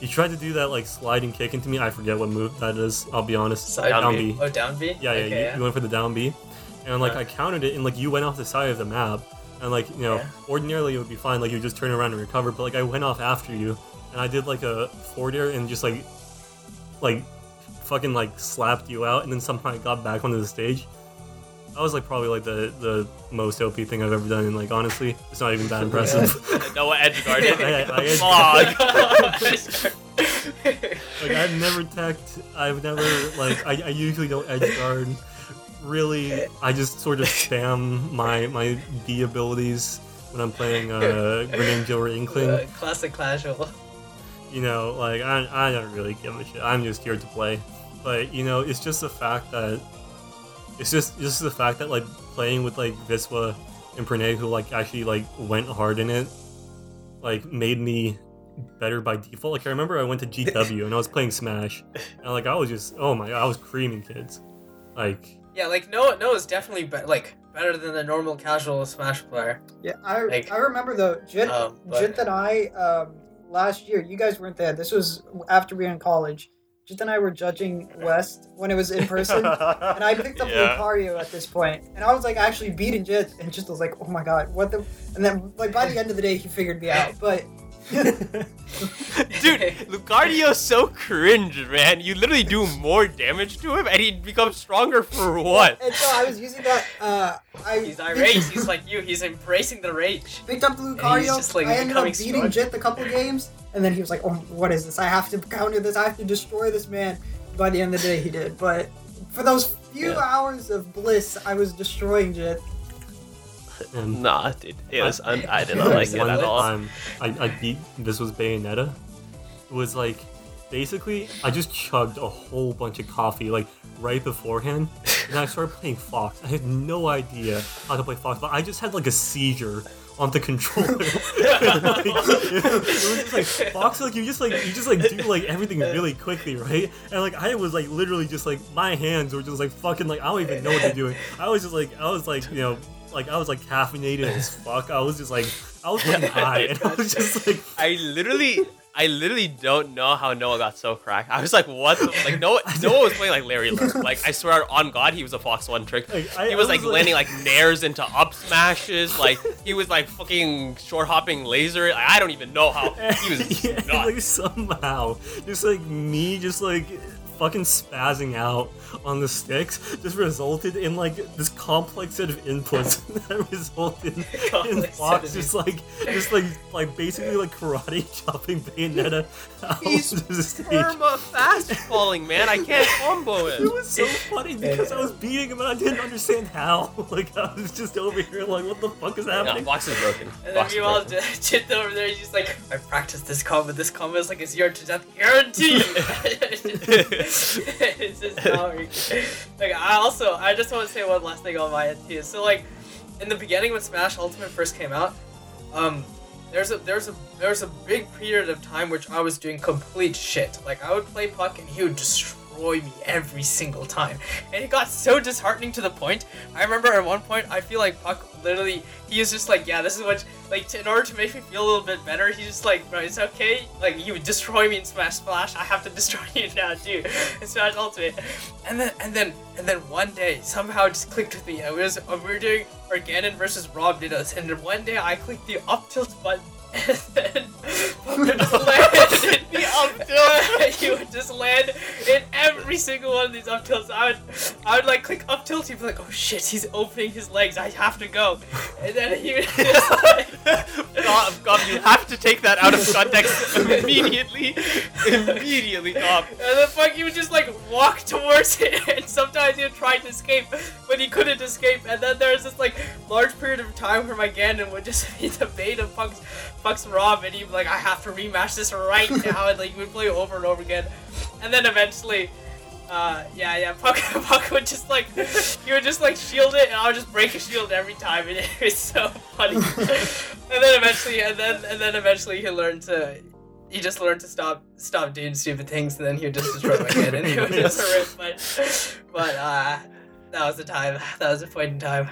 he tried to do that like sliding kick into me. I forget what move that is. I'll be honest. Side Down down B. B. Oh, down B. Yeah, yeah, Okay, you, you went for the down B, and like Uh. I counted it, and like you went off the side of the map, and like you know, Yeah. ordinarily it would be fine, like you just turn around and recover, but like I went off after you, and I did like a forward air and just like, like, fucking like slapped you out, and then somehow I got back onto the stage. That was like probably like the the most OP thing I've ever done, and like honestly, it's not even that impressive. Noah edge guarded. I- [laughs] I edge- Fuck. [laughs] [laughs] like I've never teched. I've never like I, I usually don't edge guard. Really, I just sort of [laughs] spam my my D abilities when I'm playing uh, Greninja or Inkling. Uh, classic casual. You know, like I I don't really give a shit. I'm just here to play. But you know, it's just the fact that it's just just the fact that like playing with like Viswa and Pranay who like actually like went hard in it, like made me better by default. Like I remember I went to GW and I was playing Smash, and like I was just oh my I was creaming kids, like Yeah, like Noah. Noah's definitely be- like better than the normal casual Smash player. Yeah, I, Like- I remember though, Jit, Um, but- Jit and I, um, last year, you guys weren't there. This was after we were in college. Jit and I were judging West when it was in person. And I picked up Yeah. Lucario at this point, and I was like actually beating Jit, and Jit was like, "Oh my god, what the?" And then like by the end of the day, he figured me out. But [laughs] Dude, Lucario's so cringe, man. You literally do more damage to him, and he becomes stronger for what? and so I was using that. Uh, I He's irate. He's like you. He's embracing the rage. picked up the he's Lucario. just, like, I ended up beating strong. Jit a couple games, and then he was like, "Oh, what is this? I have to counter this. I have to destroy this man." By the end of the day, he did. But for those few Yeah. hours of bliss, I was destroying Jit. And Nah, dude, it was. Un- I did [laughs] not like it at all. time I, I beat this was Bayonetta. It was like basically I just chugged a whole bunch of coffee like right beforehand, and I [laughs] started playing Fox. I had no idea how to play Fox, but I just had like a seizure on the [laughs] controller. Like, it, was just like Fox, like you just like you just like do like everything really quickly, right? And like I was like literally just like my hands were just like fucking like I don't even know what they're doing. I was just like I was like you know like I was like caffeinated as [laughs] fuck. I was just like I was getting [laughs] high, [laughs] and I was just like I literally, I literally don't know how Noah got so cracked. I was like, what? The, like Noah, Noah was playing like Larry Lurr. Like I swear on God, he was a Fox One trick. Like, I- he was I like like- landing like nairs into up smashes. Like he was like fucking short hopping laser. Like, I don't even know how he was yeah, like somehow just like me just like fucking spazzing out on the sticks just resulted in like this complex set of inputs [laughs] that resulted in Complex set Fox just like just like like basically like karate [laughs] chopping Bayonetta out He's to the stage. Perma fast falling, man. I can't combo It it. was so [laughs] funny because I was beating him and I didn't understand how. Like I was just over here like, what the fuck is No, happening? box is broken. And then Box is meanwhile, broken. Over there, he's just like, I practiced this combo. This combo is like a zero to death guarantee. It's just not. Like, I also, I just want to say one last thing on my end too. So like, in the beginning when Smash Ultimate first came out, um, there's a there's a there's a big period of time which I was doing complete shit. Like I would play Puck and he would destroy me every single time, and it got so disheartening to the point. I remember at one point I feel like Puck literally he was just like, yeah, this is what like to, in order to make me feel a little bit better, he's just like, bro, it's okay. Like you would destroy me in Smash Splash, I have to [laughs] destroy you now too in Smash Ultimate. And then and then and then one day somehow it just clicked with me. It was we were doing Organon versus Rob did us, and then one day I clicked the up tilt button. And then would just land in the he would just land in every single one of these up tilts. I would, I would like click up tilt. He'd be like, "Oh shit, he's opening his legs. I have to go." And then he would just [laughs] like, God, God, you have to take that out of context immediately. immediately, God. And then fuck, he would just like walk towards it, and sometimes he would try to escape, but he couldn't escape. And then there was this like large period of time where my Ganon would just [laughs] be the bait of Puck's, Puck's Rob, and he'd be like, I have to rematch this right [laughs] now, and like we'd play over and over again. And then eventually, uh, yeah, yeah, Puck, [laughs] Puck would just like, he would just like shield it, and I would just break his shield every time, and [laughs] it was so funny. and then eventually, and then and then eventually he learned to he just learned to stop stop doing stupid things, and then he would just destroy my kid, and he would just rip. But but uh, that was the time. That was the point in time.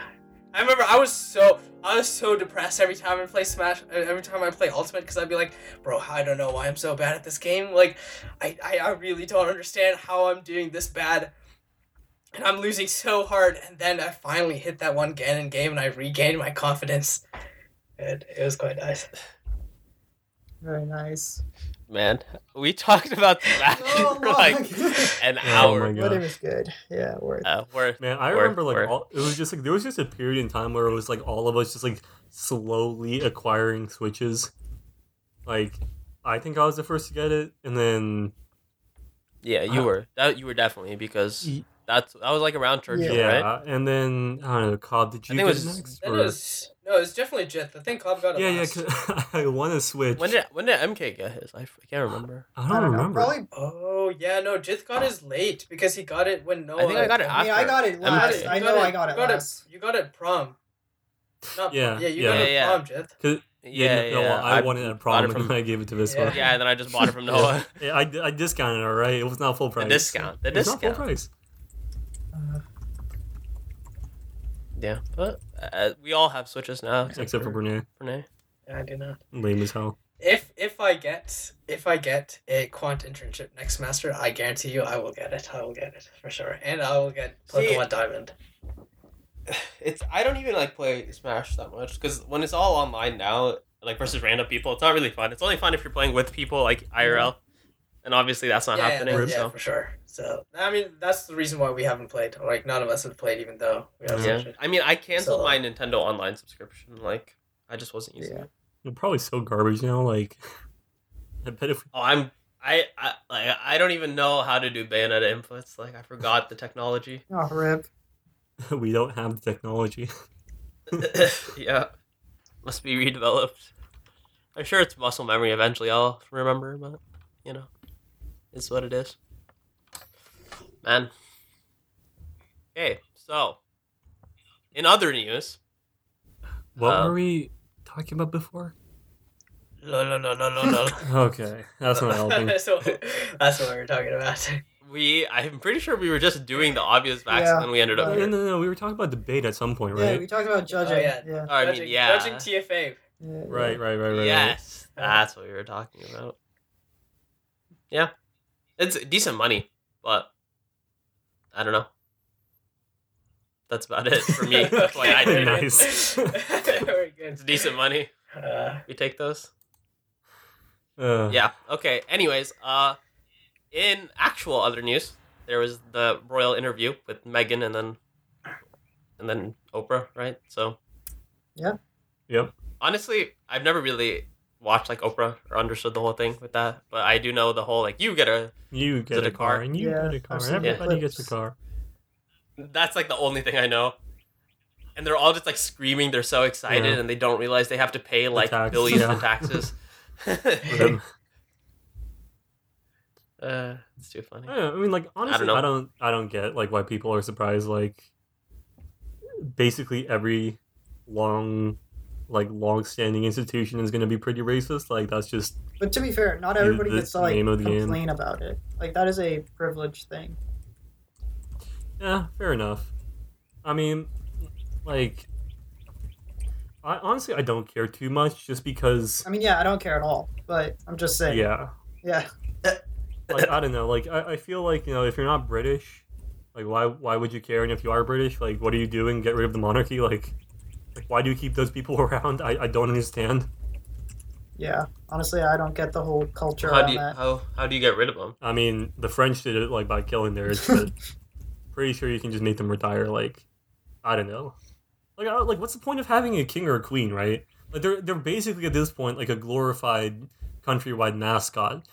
I remember I was so I was so depressed every time I play Smash. Every time I play Ultimate, because I'd be like, bro, I don't know why I'm so bad at this game. Like, I I, I really don't understand how I'm doing this bad. And I'm losing so hard, and then I finally hit that one Ganon game, and I regained my confidence. And it was quite nice. Very nice. Man, we talked about Smash [laughs] Oh, for like an Oh hour. my but it was good. Yeah, worth. Uh, worth. Man, I Worth, remember like worth. all, it was just like there was just a period in time where it was like all of us just like slowly acquiring switches. Like I think I was the first to get it, and then Yeah, you Uh, were. That you were definitely because y- that's that was like around Churchill, yeah, right? and then I don't know, Cobb. Did you think it get was- it next? That or- was no, it's definitely Jith. I think Cobb got it. yeah, yeah. [laughs] I want to switch. When did when did MK get his? I, I can't remember. I don't, I don't know. remember. Probably. Oh yeah, no, Jith got his late because he got it when no. I think I got it I mean, I got it MK. last. You I got know I it- got you it got last. You got it prom. Not Yeah, yeah, you yeah. got it Yeah, yeah. prom, Jith. 'Cause- Yeah, no, yeah. I, wanted it at bought prom and I gave it to this Yeah. Yeah, and then I just bought it from Noah. Yeah, I, I discounted it, right? It was not full price. The discount. The It's not full discount. price. Uh, Yeah, but uh, we all have switches now Except for Brunei. Renee. I do not. Lame as hell. If if I get if I get a quant internship next semester, I guarantee you I will get it. I will get it for sure, and I will get See- Pokemon Diamond. [sighs] It's I don't even like play Smash that much because when it's all online now, like versus random people, it's not really fun. It's only fun if you're playing with people like IRL, and obviously that's not yeah, happening. Yeah, that- yeah, so for sure. So I mean, that's the reason why we haven't played. Like none of us have played, even though we have yeah, such a- I mean I canceled So- my Nintendo Online subscription. Like I just wasn't using Yeah. it. They're probably so garbage now. Like, [laughs] I bet if Oh, I'm I I like I don't even know how to do Bayonetta inputs. Like I forgot the technology. [laughs] oh, rip. [laughs] we don't have the technology. yeah, must be redeveloped. I'm sure it's muscle memory. Eventually, I'll remember, but you know, it's what it is. Man. Okay, so in other news, What Um, were we talking about before? No, no, no, no, no, no. Okay, that's not helping. [laughs] so that's what we were talking about. we I'm pretty sure we were just doing the obvious facts, Yeah, and then we ended up but- No, here. no, no. We were talking about debate at some point, right? Yeah, right? we talked about judging. Oh, yeah. yeah. I mean, judging, yeah, judging TFA. yeah, Right, right, right, right. yes, that's what we were talking about. Yeah, it's decent money, but I don't know. That's about it for me. [laughs] That's why I did it. Nice. [laughs] [laughs] Very good. It's decent money. Uh, We take those. Uh, Yeah. Okay. Anyways, uh, in actual other news, there was the royal interview with Meghan and then and then Oprah, right? So Yeah. Yep. honestly, I've never really watched like Oprah or understood the whole thing with that, but I do know the whole like you get a You get a a car, car? and you Yeah, get a car. I've Everybody gets a car. that's like the only thing I know. And they're all just like screaming, they're so excited Yeah. and they don't realize they have to pay like tax, billions yeah. in taxes. [laughs] [laughs] Uh, it's too funny. I, know, I mean, like honestly, know. I don't, I don't get like why people are surprised. Like, basically every long, like long-standing institution is going to be pretty racist. Like that's just But to be fair, not everybody gets to like the game. complain about it. Like that is a privileged thing. yeah, fair enough. I mean, like, I honestly I don't care too much, just because. I mean, yeah, I don't care at all. But I'm just saying. Yeah, Yeah. like I [laughs] don't know. Like I, I feel like you know if you're not British, like why why would you care? And if you are British, like what are you doing? Get rid of the monarchy? Like, like why do you keep those people [laughs] around? I, I don't understand. Yeah. Honestly, I don't get the whole culture How do you that. how how do you get rid of them? I mean, the French did it like by killing theirs, [laughs] but pretty sure you can just make them retire. Like, I don't know. Like, I, like what's the point of having a king or a queen, right? Like, they're they're basically at this point like a glorified countrywide mascot,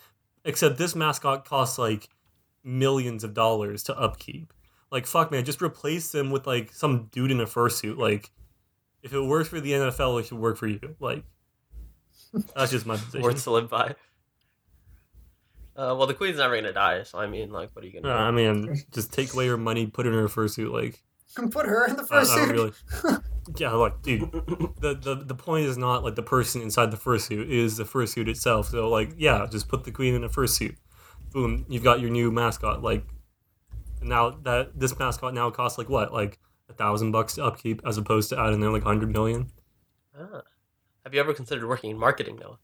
except this mascot costs like millions of dollars to upkeep. Like, fuck, man, just replace them with like some dude in a fursuit. Like, if it works for the NFL, it should work for you. Like, that's just my [laughs] position. Words to live by. Uh, well, the queen's never gonna die, so I mean, like, what are you Uh, gonna? I mean, just take away her money, put her in her fursuit. Like, Put her in the I, first I don't suit. really. [laughs] Yeah, look, dude. The, the the point is not like the person inside the fursuit; it is the fursuit itself. So, like, yeah, just put the queen in a fursuit. Boom, you've got your new mascot. Like, now that this mascot now costs like what, like a thousand bucks to upkeep, as opposed to adding there like hundred million. Ah. Have you ever considered working in marketing, though?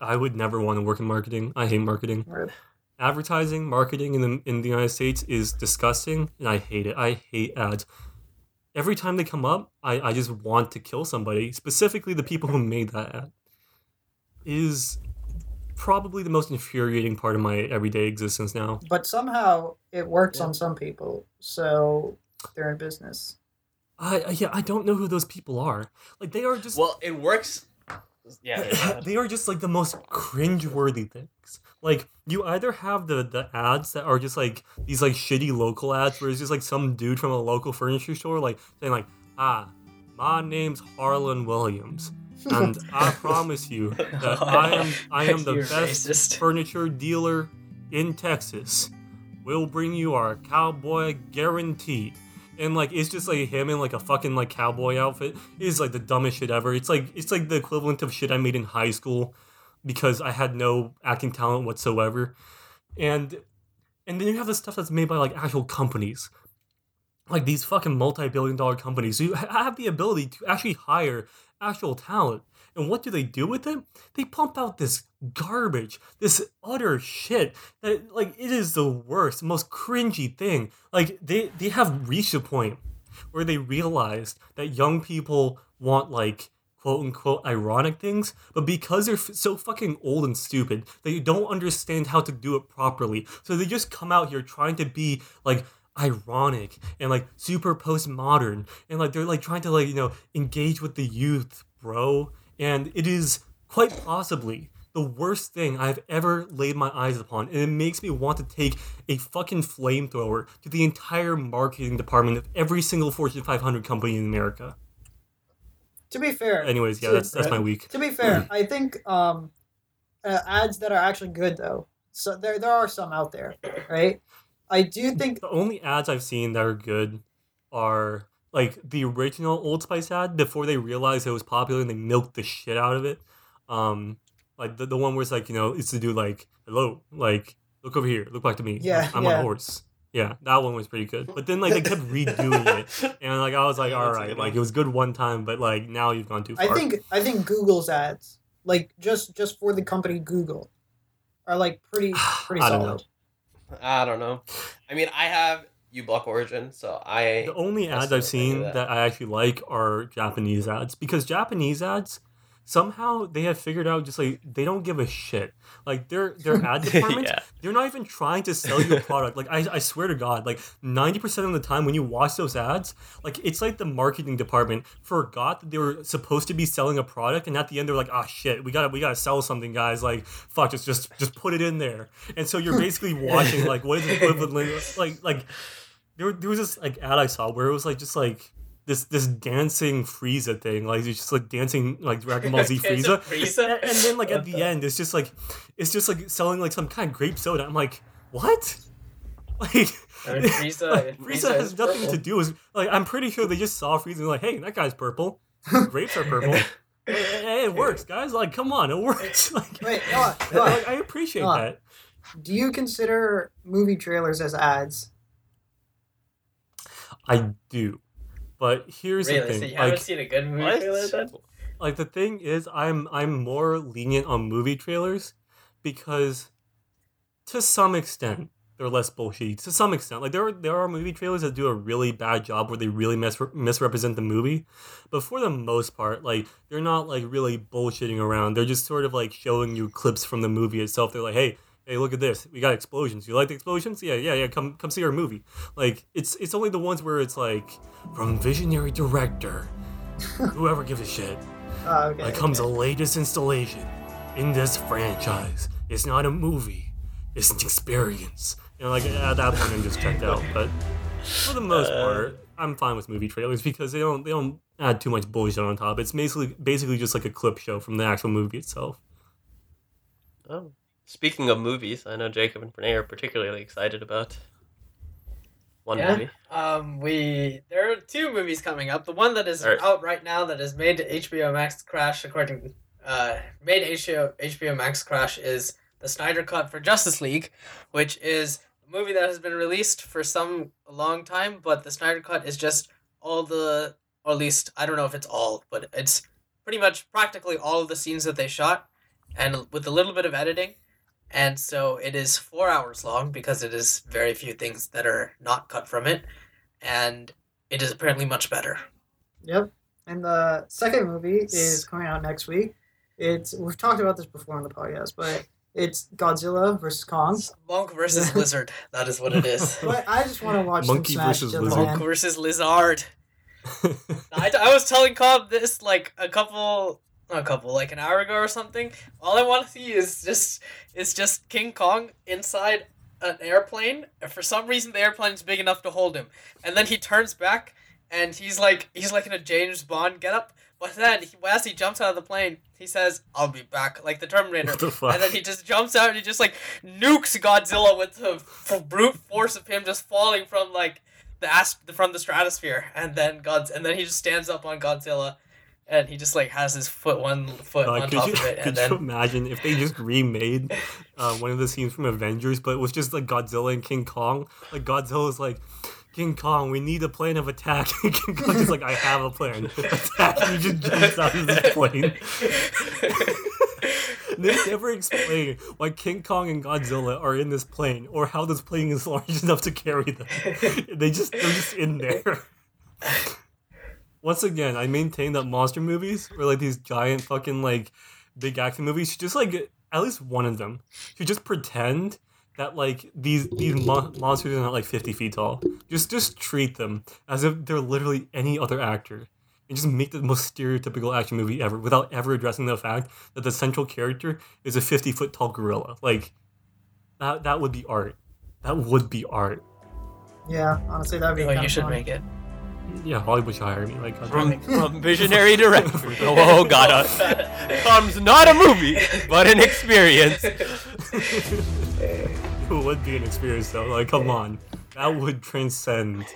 I would never want to work in marketing. I hate marketing. Right. advertising marketing in the in the United States is disgusting and I hate it. I hate ads. Every time they come up, I, I just want to kill somebody, specifically the people who made that ad. It is probably the most infuriating part of my everyday existence now. But somehow it works Yeah. on some people, so they're in business. I, I yeah, I don't know who those people are. Like they are just Well, it works. Yeah. [laughs] they are just like the most cringe-worthy things. Like you either have the the ads that are just like these like shitty local ads where it's just like some dude from a local furniture store like saying like, ah, my name's Harlan Williams. And [laughs] I promise you that [laughs] I am I am the You're best racist. furniture dealer in Texas. We'll bring you our cowboy guarantee. And like it's just like him in like a fucking like cowboy outfit. It is like the dumbest shit ever. It's like it's like the equivalent of shit I made in high school because I had no acting talent whatsoever. And and then you have the stuff that's made by like actual companies. Like these fucking multi-billion dollar companies who have the ability to actually hire actual talent. And what do they do with it? They pump out this garbage, this utter shit that like it is the worst, most cringy thing. Like they they have reached a point where they realized that young people want like quote unquote ironic things, but because they're f- so fucking old and stupid, they don't understand how to do it properly. So they just come out here trying to be like ironic and like super postmodern and like they're like trying to like you know engage with the youth, bro. And it is quite possibly the worst thing I've ever laid my eyes upon, and it makes me want to take a fucking flamethrower to the entire marketing department of every single Fortune 500 company in America. To be fair, Anyways, yeah, that's that's my week. To be fair, [clears throat] I think um, uh, ads that are actually good though. So there there are some out there, right? I do think The only ads I've seen that are good are like the original Old Spice ad before they realized it was popular and they milked the shit out of it. Um, like the, the one where it's like you know it's to do like hello, like look over here, look back to me. Yeah, I'm on a horse. Yeah, that one was pretty good. But then like they kept redoing it, [laughs] and like I was like, Yeah, all that's a right, good like one. it was good one time, but like now you've gone too far. I think I think Google's ads, like just just for the company Google, are like pretty [sighs] pretty I don't solid. I don't know. I mean, I have uBlock Origin, so I. The only ads I've seen that. that I actually like are Japanese ads because Japanese ads somehow they have figured out just like they don't give a shit. Like their their [laughs] ad department, yeah. they're not even trying to sell you a product. Like I, I swear to God, like ninety percent of the time when you watch those ads, like it's like the marketing department forgot that they were supposed to be selling a product, and at the end they're like, ah shit, we gotta we gotta sell something, guys. Like fuck, just just just put it in there. And so you're basically watching like what is the equivalent like like there, there was this like ad I saw where it was like just like this this dancing Frieza thing, like it's just like dancing like Dragon Ball Z [laughs] Frieza. Frieza? And, and then like at the the- end, it's just like it's just like selling like some kind of grape soda. I'm like, what? Like, I mean, Frieza- like, Frieza [laughs] Frieza has is nothing to do with like I'm pretty sure they just saw Frieza and like, hey, that guy's purple. Grapes are purple. [laughs] hey, it works, guys. Like, come on, it works. Like, Wait, Noah, Noah, like I appreciate Noah. that. do you consider movie trailers as ads? I do. But here's the thing. So you haven't like, seen a good movie What? trailer then? like the thing is i'm i'm more lenient on movie trailers because to some extent they're less bullshit to some extent like there are there are movie trailers that do a really bad job where they really mis- misrepresent the movie but for the most part like they're not like really bullshitting around they're just sort of like showing you clips from the movie itself they're like hey hey look at this we got explosions you like the explosions yeah yeah yeah come come see our movie like it's it's only the ones where it's like from visionary director [laughs] whoever gives a shit Oh, okay. like comes the latest installation in this franchise. It's not a movie. It's an experience. You know, like at that point, I'm just checked out. But for the most Uh. part, I'm fine with movie trailers because they don't they don't add too much bullshit on top. It's basically basically just like a clip show from the actual movie itself. Oh. Speaking of movies, I know Jacob and Renee are particularly excited about one Yeah. movie. Um, we there are two movies coming up. The one that is Alright. out right now that has made HBO Max crash, according uh, made HBO HBO Max crash is the Snyder Cut for Justice League, which is a movie that has been released for some a long time, but the Snyder Cut is just all the, or at least I don't know if it's all, but it's pretty much practically all of the scenes that they shot, and with a little bit of editing. And so it is four hours long because it is very few things that are not cut from it and it is apparently much better. Yep. And the second movie is coming out next week. It's we've talked about this before on the podcast, but it's Godzilla versus Kong. Monk versus [laughs] Lizard. That is what it is. But I just want to [laughs] watch Monkey smash versus each lizard. Monk versus Lizard. [laughs] I, I was telling Cobb this like a couple, not a couple, like an hour ago or something. All I want to see is just is just King Kong inside an airplane. And for some reason, the airplane's big enough to hold him, and then he turns back and he's like he's like in a James Bond getup. But then, he, as he jumps out of the plane, he says, "I'll be back," like the Terminator. what the fuck? And then he just jumps out and he just like nukes Godzilla with the f- brute force of him just falling from like the as- from the stratosphere, and then God's and then he just stands up on Godzilla, and he just like has his foot one foot Uh, on top you, of it, could and you then imagine if they just remade uh, one of the scenes from Avengers, but it was just like Godzilla and King Kong? Like Godzilla's like, King Kong, we need a plan of attack. [laughs] And King Kong is like, I have a plan. Attack! And he just jumps out of this plane. [laughs] They never explain why King Kong and Godzilla are in this plane, or how this plane is [laughs] large enough to carry them. They just they're just in there. Once again, I maintain that monster movies or like these giant fucking like big action movies should just like at least one of them should just pretend that like these these mon- monsters are not like 50 feet tall. Just just treat them as if they're literally any other actor. And just make the most stereotypical action movie ever without ever addressing the fact that the central character is a 50 foot tall gorilla. Like that that would be art. That would be art. Yeah, honestly, that'd be. oh, kinda you should fun. make it. Yeah, Hollywood should hire me. Like From, from visionary director. [laughs] Oh god, uh, comes not a movie, but an experience. [laughs] it would be an experience though. Like, come on, that would transcend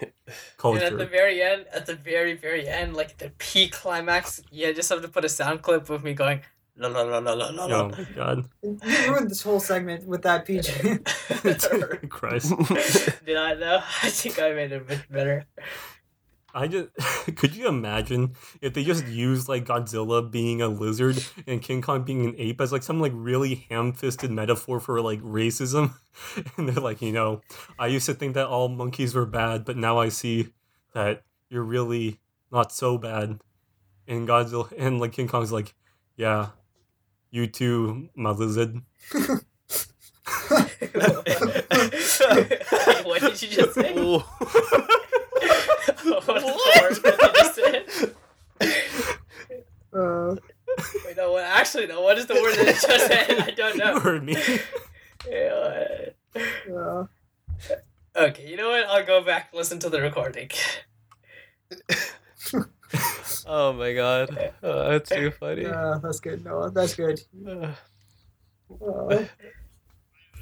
culture. And at the very end, at the very very end, like the peak climax, you just have to put a sound clip of me going la la la la la la. Oh my god, You ruined this whole segment with that PG. [laughs] Christ! Did I though? I think I made it a bit better. I just [laughs] could you imagine if they just used like Godzilla being a lizard and King Kong being an ape as like some like really ham-fisted metaphor for like racism, [laughs] and they're like, you know, I used to think that all monkeys were bad, but now I see that you're really not so bad. And Godzilla [laughs] and like King Kong's like, Yeah. You too, my lizard. what did you just say? Uh, Wait, no, what, actually, no, what is the word that you just said? I don't [laughs] You know. heard me. Yeah, uh, Okay, you know what? I'll go back and listen to the recording. [laughs] Oh my god. [laughs] Oh, that's too funny. uh, that's good. No, that's good. [sighs] Uh,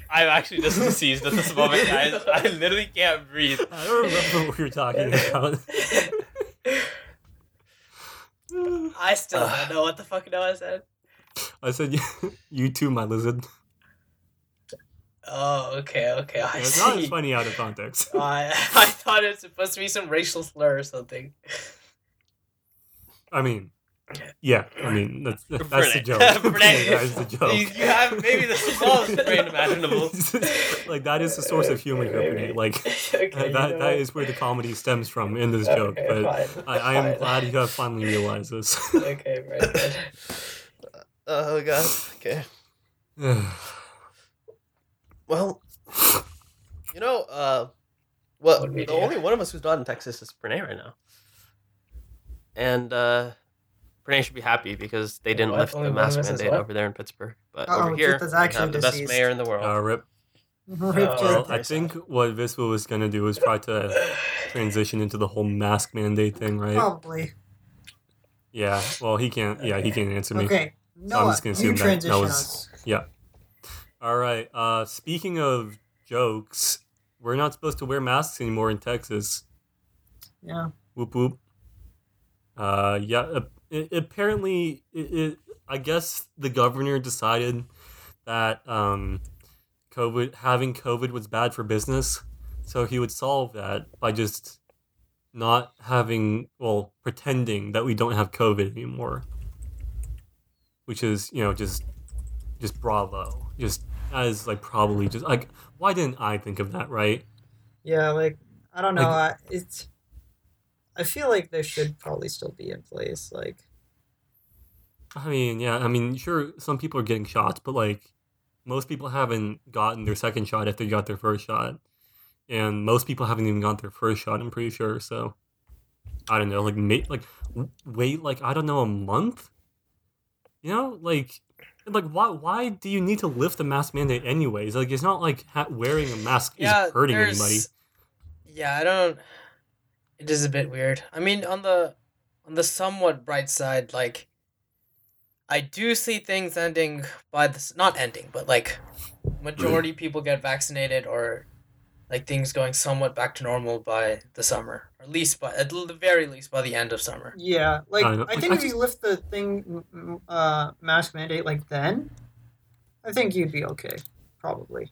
I'm actually just deceased at this moment, [laughs] guys. I literally can't breathe. I don't remember what we were talking about. I still don't know what the fuck no I said. I said, [laughs] you too, my lizard. Oh, okay, okay, I It's not as funny out of context. [laughs] I, I thought it was supposed to be some racial slur or something. I mean, yeah, I mean, that's, [laughs] that's the joke. That is the joke. you have maybe the [laughs] smallest brain imaginable. [laughs] like, that is the source of humor here, Brene. Like, okay, that, you know that what? is where the comedy stems from in this joke. Okay, But fine, I, I am fine. glad you have finally realized this. Okay, very good. [sighs] Oh god. Okay. [sighs] Well, you know, uh, well, What do we the do? only one of us who's not in Texas is Brene right now, and uh, Brene should be happy because they didn't What? lift Only the mask mandate over there in Pittsburgh, but Uh-oh, over here Keith is we actually have the best mayor in the world. Uh, rip. [laughs] Rip Oh, Well, I think what Viswa was going to do was try to transition into the whole mask mandate thing, right? Probably. Yeah. Well, he can't. Yeah, he can't answer me. Okay. So I'm just gonna you assume that- that was- us. All right. Uh, speaking of jokes, we're not supposed to wear masks anymore in Texas. Yeah. Whoop whoop. Uh, yeah. It, apparently, it, it. I guess the governor decided that um, COVID having COVID was bad for business, so he would solve that by just not having well pretending that we don't have COVID anymore. Which is you know just just bravo, just as like probably just like why didn't I think of that right? Yeah, like I don't know. Like- I, it's. I feel like this should probably still be in place. Like, I mean, yeah, I mean, sure, some people are getting shots, but like most people haven't gotten their second shot if they got their first shot, and most people haven't even got their first shot. I'm pretty sure. So I don't know, like ma- like wait, like I don't know, a month. You know, like like why why do you need to lift the mask mandate anyways? Like it's not like ha- wearing a mask yeah, is hurting there's- anybody. Yeah, I don't. It is a bit weird. I mean, on the on the somewhat bright side, like I do see things ending by this not ending, but like majority people get vaccinated or like things going somewhat back to normal by the summer, or at least by at the very least by the end of summer. yeah, like I. I think I if you lift the thing, m- m- uh, mask mandate like then, I think you'd be okay. Probably.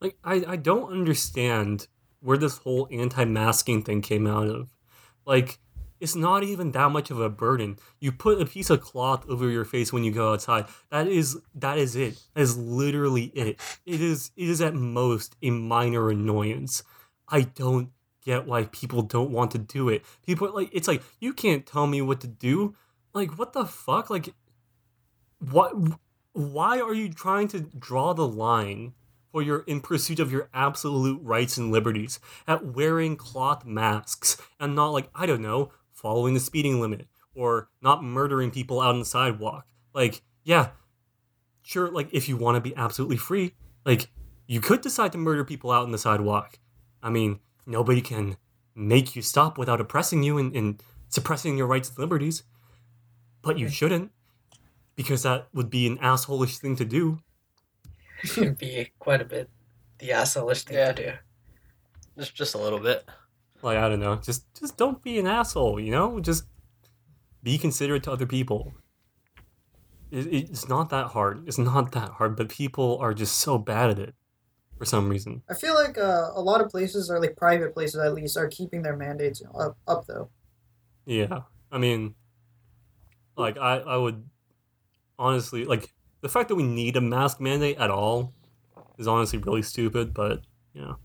like I, I don't understand where this whole anti-masking thing came out of like it's not even that much of a burden. You put a piece of cloth over your face when you go outside. That is that is it. That is literally it. It is it is at most a minor annoyance. I don't get why people don't want to do it. People like it's like you can't tell me what to do. Like what the fuck? Like what why are you trying to draw the line for your in pursuit of your absolute rights and liberties at wearing cloth masks and not like I don't know following the speeding limit or not murdering people out on the sidewalk. Like yeah, sure. Like if you want to be absolutely free, like you could decide to murder people out on the sidewalk. I mean, nobody can make you stop without oppressing you and, and suppressing your rights and liberties. But you shouldn't, because that would be an assholeish thing to do. [laughs] It'd be quite a bit the assholeish thing Yeah. to do. Just just a little bit. Like I don't know, just just don't be an asshole, you know? Just be considerate to other people. It, it's not that hard. It's not that hard, but people are just so bad at it for some reason. I feel like uh, a lot of places, or like private places at least, are keeping their mandates up, up though. Yeah, I mean, like I I would honestly like the fact that we need a mask mandate at all is honestly really stupid. But you know,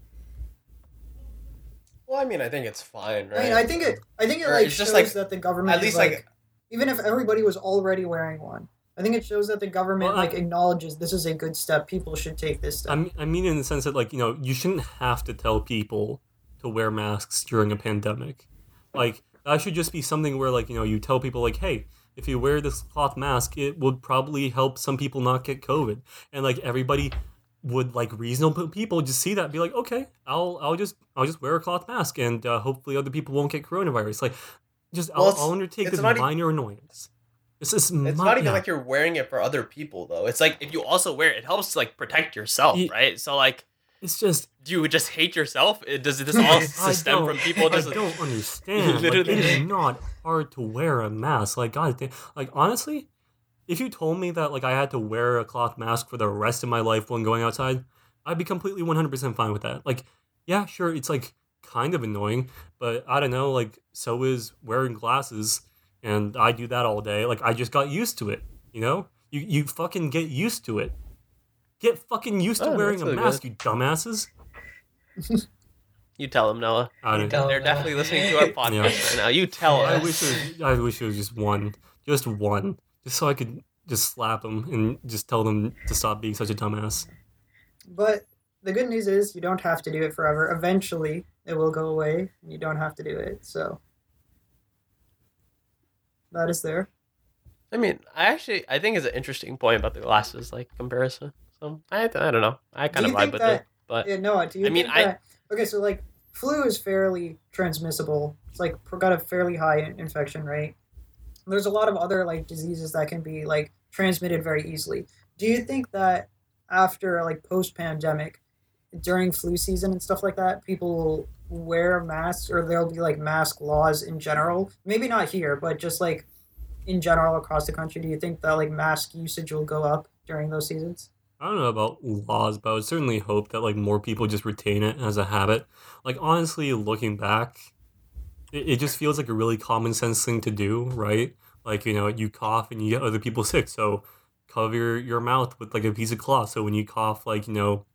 Well, I mean, I think it's fine, right? I mean, I think it. I think it Or like it's shows just like- that the government at is least like, like even if everybody was already wearing one, I think it shows that the government Well, I- like acknowledges this is a good step. People should take this step. I mean, I mean, in the sense that, like, you know, you shouldn't have to tell people to wear masks during a pandemic. Like, that should just be something where, like, you know, you tell people, like, hey, if you wear this cloth mask, it would probably help some people not get COVID. And, like, everybody would, like, reasonable people just see that be like, okay, I'll, I'll just, I'll just wear a cloth mask and uh, hopefully other people won't get coronavirus. Like, just, Well, I'll, it's- I'll undertake it's this not e- minor annoyance. This is It's not even like you're wearing it for other people though. It's like if you also wear it, it helps to like protect yourself, Ye- right? So like, It's just, do you just hate yourself? It- Does this all stem from people just I don't [laughs] understand. like, it Literally. is [laughs] not hard to wear a mask. Like God, damn- like honestly, if you told me that like I had to wear a cloth mask for the rest of my life when going outside, I'd be completely one hundred percent fine with that. Like, yeah, sure, it's like kind of annoying, but I don't know. Like, so is wearing glasses, and I do that all day. Like, I just got used to it. You know, you you fucking get used to it. Get fucking used to Oh, wearing a really mask, you dumbasses. you tell them Noah? I don't tell- know. They're definitely listening to our [laughs] podcast Yeah. right now. You tell Yeah. I wish it was, I wish it was just one, just one, just so I could just slap them and just tell them to stop being such a dumbass. But the good news is you don't have to do it forever. Eventually, it will go away, and you don't have to do it. So that is there. I mean, I actually I think it's an interesting point about the glasses like comparison. So I I don't know. I kind of you vibe with that- it, but Yeah, Noah, do you I mean, think I- that? Okay, so like flu is fairly transmissible. It's like got a fairly high infection rate. There's a lot of other like diseases that can be like transmitted very easily. Do you think that after like post pandemic, during flu season and stuff like that, people will wear masks or there'll be like mask laws in general? Maybe not here, but just like in general across the country. Do you think that like mask usage will go up during those seasons? I don't know about laws, but I would certainly hope that like more people just retain it as a habit. Like honestly, looking back, it, it just feels like a really common sense thing to do, right? Like you know, you cough and you get other people sick, so cover your, your mouth with like a piece of cloth, so when you cough, like you know,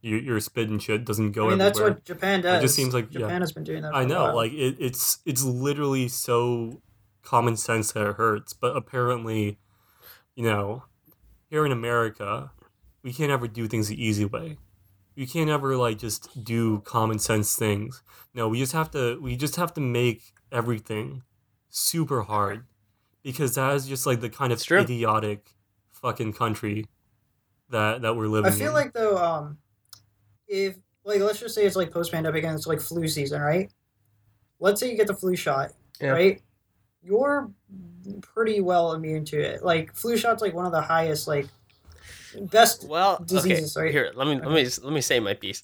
your your spit and shit doesn't go I mean, that's what Japan does. It just seems like- yeah. Japan has been doing that. I know, like it, it's it's literally so common sense that it hurts, but apparently, you know, here in America, we can't ever do things the easy way. We can't ever like just do common sense things. No, we just have to we just have to make everything super hard because that is just like the kind of idiotic fucking country that that we're living I feel in. like though, um, if like let's just say it's like post pandemic and it's like flu season, right? Let's say you get the flu shot, Yeah. right? You're pretty well immune to it. Like flu shot's like one of the highest, like best. well, okay. diseases, right? Here, let me let me let me say my piece.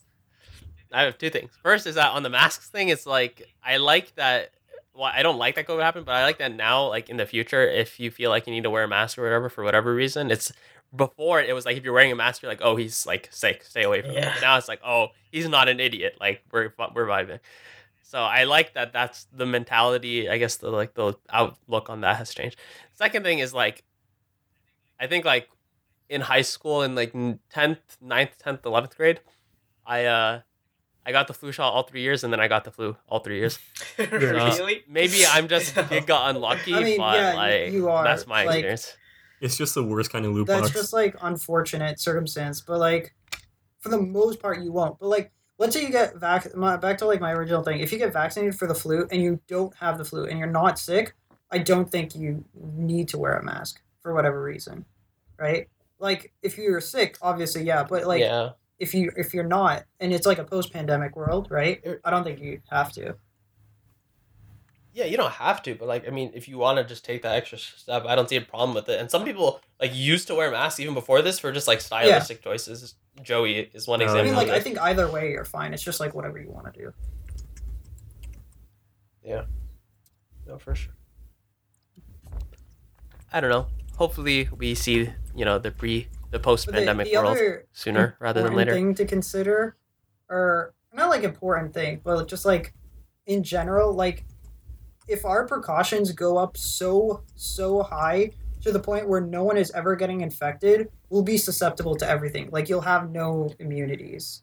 I have two things. First is that on the masks thing, it's like I like that. Well, I don't like that COVID happened, but I like that now. Like in the future, if you feel like you need to wear a mask or whatever for whatever reason, it's before it was like if you're wearing a mask, you're like, oh, he's like sick, stay away from him. But now it's like, oh, he's not an idiot. Like we're we're vibing. So I like that. That's the mentality. I guess the like the outlook on that has changed. Second thing is like, I think like in high school in like tenth, 9th, tenth, eleventh grade, I uh I got the flu shot all three years, and then I got the flu all three years. [laughs] really? Maybe I'm just [laughs] it got unlucky, I mean, but yeah, like you are, that's my like- experience. it's just the worst kind of loot That's box. just like unfortunate circumstance, but like for the most part you won't. But like let's say you get vac my, back to like my original thing. If you get vaccinated for the flu and you don't have the flu and you're not sick, I don't think you need to wear a mask for whatever reason, right? Like if you're sick, obviously yeah, but like yeah, if you if you're not and it's like a post-pandemic world, right? I don't think you have to. yeah, you don't have to, but like I mean, if you want to just take that extra step, I don't see a problem with it. And some people like used to wear masks even before this for just like stylistic choices. Joey is one No, I mean like I think either way you're fine. It's just like whatever you want to do. Yeah. No, for sure. I don't know. Hopefully, we see you know the pre the post pandemic world other sooner rather than later. thing to consider, or not like important thing, but just like in general, like if our precautions go up so so high to the point where no one is ever getting infected, we'll be susceptible to everything. Like you'll have no immunities.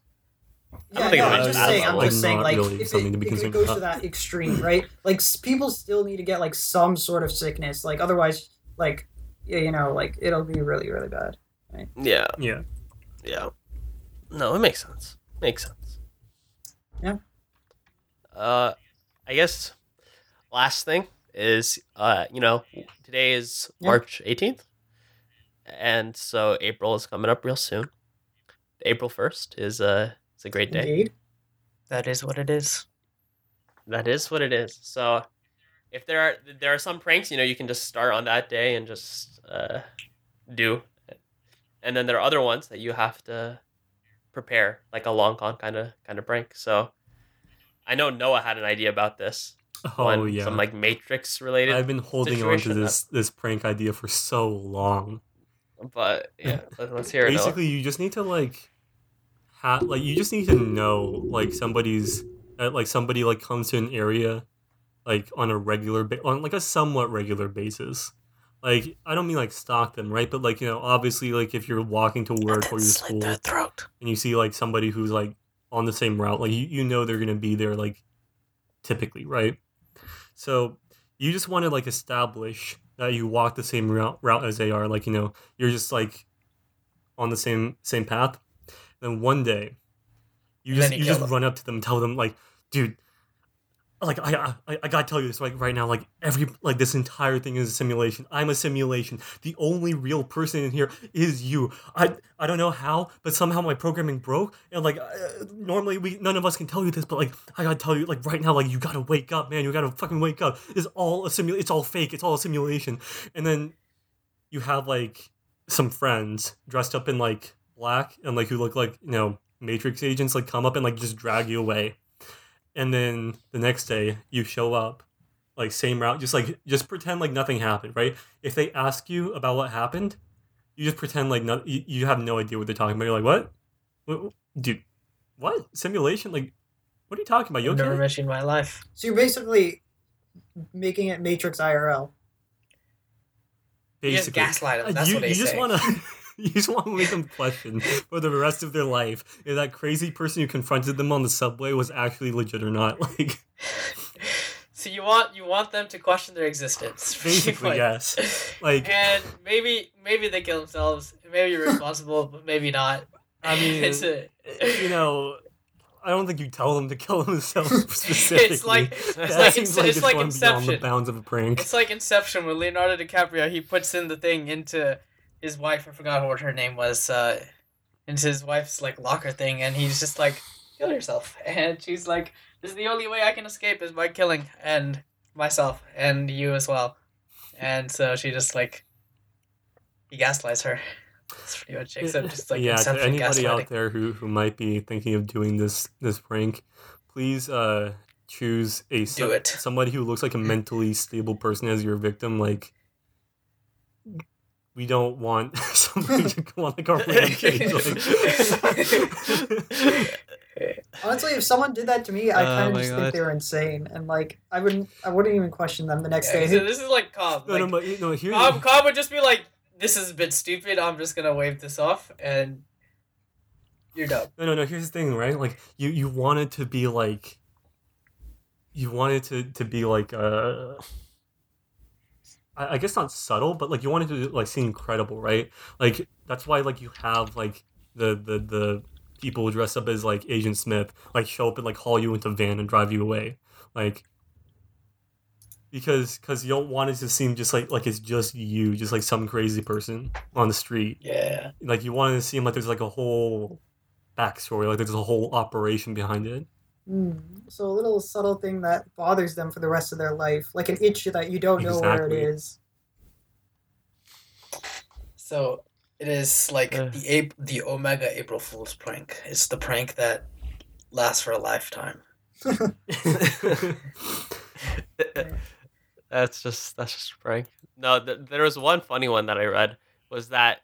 I don't think no, it I'm just saying. I'm level. just saying. Like, really if, something it, to be if it concerned goes to that extreme, right? Like, people still need to get like some sort of sickness. Like, otherwise, like yeah, you know, like it'll be really, really bad. Yeah, Yeah. yeah. No, it makes sense. Makes sense. Yeah. Uh, I guess last thing is uh, you know, today is Yeah. March eighteenth, and so April is coming up real soon. April first is uh, it's a great day. Indeed. That is what it is. That is what it is. So, if there are there are some pranks, you know, you can just start on that day and just uh, do, and then there are other ones that you have to prepare, like a long con kind of kind of prank. So, I know Noah had an idea about this. Oh one, yeah. some like Matrix related. I've been holding on to this this prank idea for so long. but yeah, [laughs] let- let's hear it. Noah. Basically, you just need to like, ha- like you just need to know like somebody's uh, like somebody like comes to an area, like on a regular ba- on like a somewhat regular basis. Like I don't mean like stalk them, right? But like you know, obviously, like if you're walking to work or your school throat. and you see like somebody who's like on the same route, like you, you know they're gonna be there like typically, right? So you just want to like establish that you walk the same route, route as they are, like you know you're just like on the same same path. Then one day, you And just you you just them. run up to them, tell them like, dude. Like I, I I gotta tell you this like right now like every like this entire thing is a simulation. I'm a simulation. The only real person in here is you. I I don't know how, but somehow my programming broke. And like uh, normally we none of us can tell you this, but like I gotta tell you like right now like you gotta wake up, man. You gotta fucking wake up. It's all a simul. It's all fake. It's all a simulation. And then you have like some friends dressed up in like black and like who look like you know Matrix agents like come up and like just drag you away. And then the next day you show up like same route just like just pretend like nothing happened right if they ask you about what happened you just pretend like no, you, you have no idea what they're talking about you're like what? what dude what simulation like what are you talking about you I've okay never met you in my life. So you're basically making it Matrix IRL. You just gaslight them. Uh, That's you, what they you just say. want to [laughs] [laughs] you just want to make them question for the rest of their life if that crazy person who confronted them on the subway was actually legit or not [laughs] like so you want you want them to question their existence. [laughs] basically Like- yes like and maybe maybe they kill themselves. Maybe you're responsible, but maybe not. I mean, it's a, eh, eh, you know i don't think you tell them to kill themselves specifically it's like it's that like seems it's, like it's it's like going beyond the bounds of a prank It's like Inception when Leonardo DiCaprio he puts in the thing into his wife. I forgot what her name was. Uh, into his wife's like locker thing, and he's just like, "Kill yourself," [laughs] and she's like, "This is the only way I can escape is by killing and myself and you as well." And so she just like he gaslights her. That's pretty much it. Except just like yeah, to anybody out there who, who might be thinking of doing this this prank, please uh choose a Do it. somebody who looks like a mentally stable person as your victim. Like, we don't want [laughs] somebody to go on like a rampage. Like. Honestly, if someone did that to me, I Oh kind of my just God. think they were insane, and like I wouldn't, I wouldn't even question them the next Yeah, day. so this is like Cobb. no, Like, no, but you know, here, Cobb, Cobb would just be like, "This is a bit stupid. I'm just gonna wave this off," and you're done. No, no, no. Here's the thing, right? Like you, you want it to be like, you wanted to to be like, uh, I, guess not subtle, but like you want it to like seem credible, right? Like that's why like you have like the the the people dressed up as like Agent Smith like show up and like haul you into a van and drive you away, like. Because, because you don't want it to seem just like like it's just you, just like some crazy person on the street Yeah. like you want it to seem like there's like a whole backstory, like there's a whole operation behind it. Hmm. So a little subtle thing that bothers them for the rest of their life, like an itch that you don't know where it is. So it is like Uh. the Ap- the Omega April Fool's prank. It's the prank that lasts for a lifetime. [laughs] that's just that's just a prank. No, th- there was one funny one that I read was that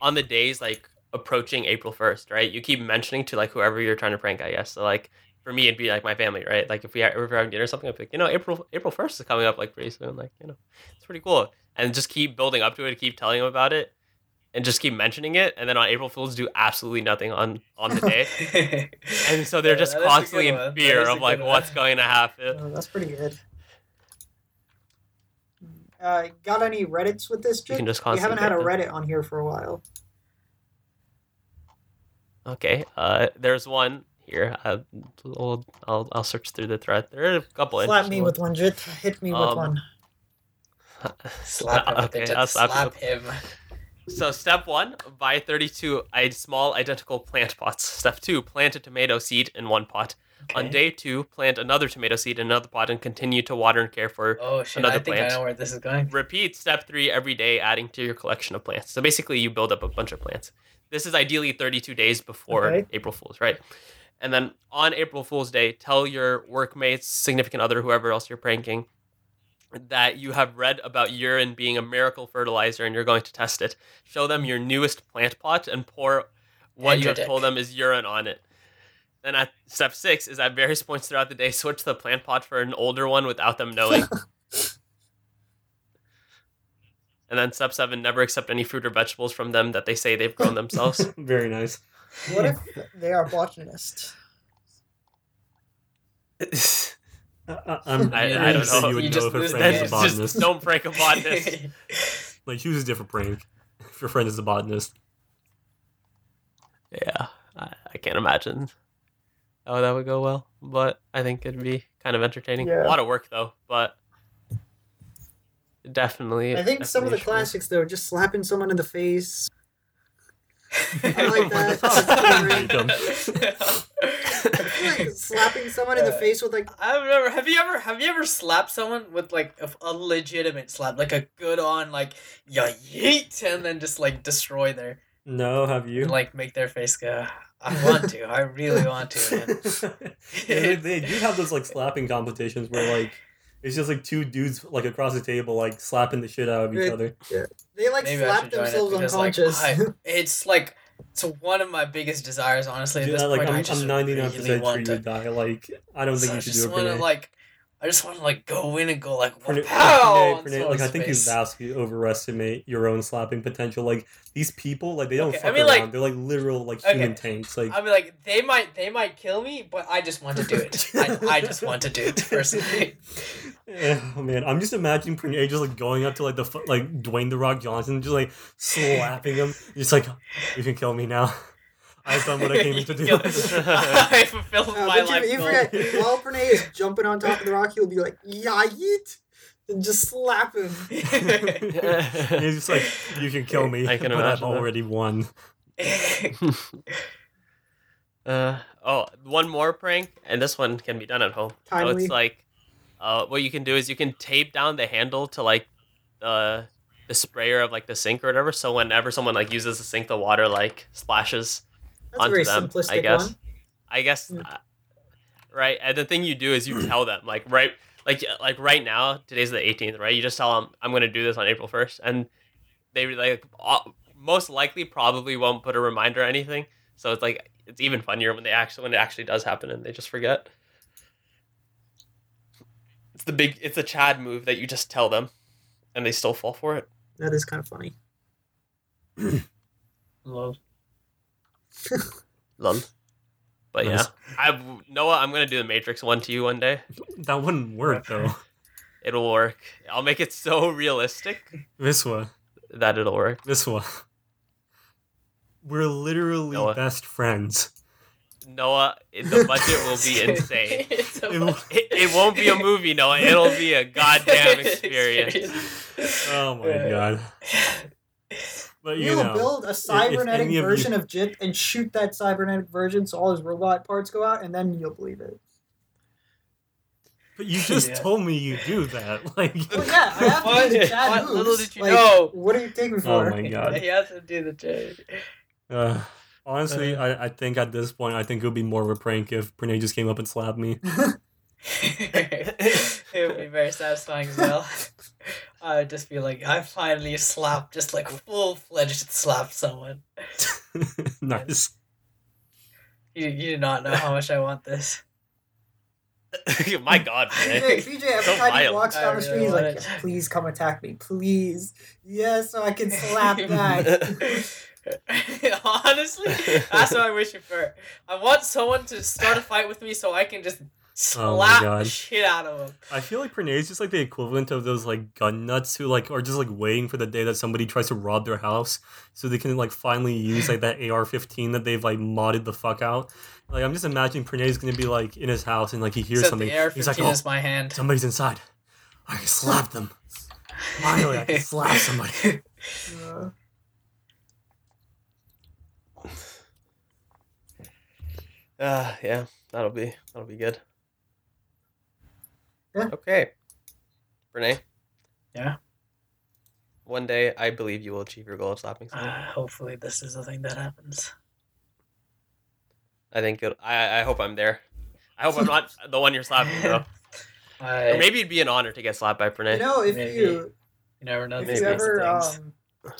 on the days like approaching April first, right? You keep mentioning to like whoever you're trying to prank, I guess. So like for me, it'd be like my family, right? Like if we ha- if we're having dinner or something, I'd be like, you know, April April first is coming up like pretty soon, like you know, it's pretty cool, and just keep building up to it, keep telling them about it, and just keep mentioning it, and then on April Fools do absolutely nothing on on the day, [laughs] and so they're Yeah, just that is a constantly in fear of like good what's going to happen. Oh, that's pretty good. uh, got any Reddits with this? You can just We haven't had a. Reddit on here for a while. Okay. Uh, there's one here. Uh, I'll, I'll I'll search through the thread. There are a couple. Slap me interesting with one, Jit. Hit me with Um, one. [laughs] Slap him. okay, Okay, I'll slap slap, you. him. [laughs] So step one, buy 32 i- small identical plant pots. Step two, plant a tomato seed in one pot. On day two, plant another tomato seed in another pot and continue to water and care for. Oh shit! another I think plant. I know where this is going. Repeat step three every day, adding to your collection of plants. So basically, you build up a bunch of plants. This is ideally 32 days before Okay. April Fool's, right? And then on April Fool's Day, tell your workmates, significant other, whoever else you're pranking, that you have read about urine being a miracle fertilizer and you're going to test it. Show them your newest plant pot and pour what And you have dick. told them is urine on it. Then at step six is at various points throughout the day, switch the plant pot for an older one without them knowing. [laughs] and then step seven, never accept any fruit or vegetables from them that they say they've grown themselves. [laughs] Very nice. What if they are botanists? I, I, I'm I- I don't saying know. You would You know just if a friend is a game. [laughs] Just botanist. don't prank a botanist. [laughs] Like, choose a different prank. If your friend is a botanist. Yeah, I, I can't imagine how that would go well, but I think it'd be kind of entertaining. Yeah. A lot of work though, but definitely. I think some of the classics though, just slapping someone in the face. I oh like that. [laughs] Like, slapping someone in the face with like I've never. Have you ever? Have you ever slapped someone with like a, a legitimate slap, like a good on, like yeah, yeet, and then just like destroy their, No, have you? and, like make their face go. I want to. I really want to. Man. [laughs] Yeah, they, they do have those like slapping [laughs] competitions where like it's just like two dudes like across the table like slapping the shit out of each It- other. they like Maybe slap should join it themselves because, like, unconscious. I- [laughs] it's like it's one of my biggest desires, honestly. At Dude, this I, like point, I I'm, just I'm 99 really sure want you to. would die. Like I don't think So you I should just do it. want to like, I just want to like go in and go like, Pranay- pow! Pranay- on like I someone's think you vastly overestimate your own slapping potential. Like these people, like they don't Okay, I mean, around. like- They're like literal like Okay. human tanks. Like I mean, like they might they might kill me, but I just want to do it. I, I just want to do it personally. [laughs] Oh man, I'm just imagining Pranay just like going up to like the like Dwayne the Rock Johnson, just like slapping him. Just like you can kill me now. I've done what I came here to do. [laughs] I fulfilled Uh, my you, life you goal. forget, while Pranay is jumping on top of the rock, he'll be like, yeah, yeet, and just slap him. [laughs] He's just like, you can kill me, I can but I've imagine that. already won. [laughs] Uh, oh, one more prank, and this one can be done at home. So it's like, uh, what you can do is you can tape down the handle to like the the sprayer of like the sink or whatever. So whenever someone like uses the sink, the water like splashes That's a very them. simplistic I guess. one. I guess. Mm. uh, right, and the thing you do is you tell them like right, like like right now. Today's the 18th, right? You just tell them I'm gonna do this on April 1st, and they like uh, most likely probably won't put a reminder or anything. So it's like it's even funnier when they actually when it actually does happen and they just forget. It's the big it's a Chad move that you just tell them, and they still fall for it. That is kind of funny. [clears throat] Lol. Lol. But Nice. yeah, I Noah, I'm gonna do the Matrix one to you one day. That wouldn't work [laughs] though. It'll work. I'll make it so realistic This one. that it'll work. This one. We're literally Noah. best friends. Noah, the budget will be [laughs] insane. It's It bunch- [laughs] It, it won't be a movie, Noah. It'll be a goddamn experience. Oh my god. But you We'll know, build a if cybernetic any of you- version of Jit and shoot that cybernetic version so all his robot parts go out, and then you'll believe it. but you [laughs] just Yeah. told me you do that. [laughs] Like, Well, yeah, I have to What? do the Chad What moves. little did you like, know? What are you taking oh for? my [laughs] god. He has to do the change. Uh, honestly, Uh. I, I think at this point, I think it would be more of a prank if Pranay just came up and slapped me. it would be very satisfying as well. I would just be like, I finally slapped, just like full fledged slapped someone. [laughs] nice. You, you do not know how much I want this. [laughs] My God, [laughs] man. PJ, PJ, every So time he walks down the really street, he's like, it. please come attack me. Please. Yes, so I can slap that. Honestly, that's what I wish for. I want someone to start a fight with me so I can just my slap God. the shit out of him. I feel like Pranay is just like the equivalent of those like gun nuts who like are just like waiting for the day that somebody tries to rob their house so they can like finally use like that AR-15 that they've like modded the fuck out. Like I'm just imagining Pranay is gonna be like in his house and like he hears Except something. the AR-15 He's like, oh, is my hand. somebody's inside. I can slap them. Finally, I can [laughs] slap somebody. Uh, [laughs] Uh, yeah, that'll be that'll be good. Yeah. Okay. Renee. Yeah? One day, I believe you will achieve your goal of slapping someone. Uh, hopefully, this is the thing that happens. I think it, I I hope I'm there. I hope I'm not the one you're slapping, though. [laughs] I, Or maybe it'd be an honor to get slapped by you Pranay. know, if Maybe. you you never know if these you kinds of ever things. um,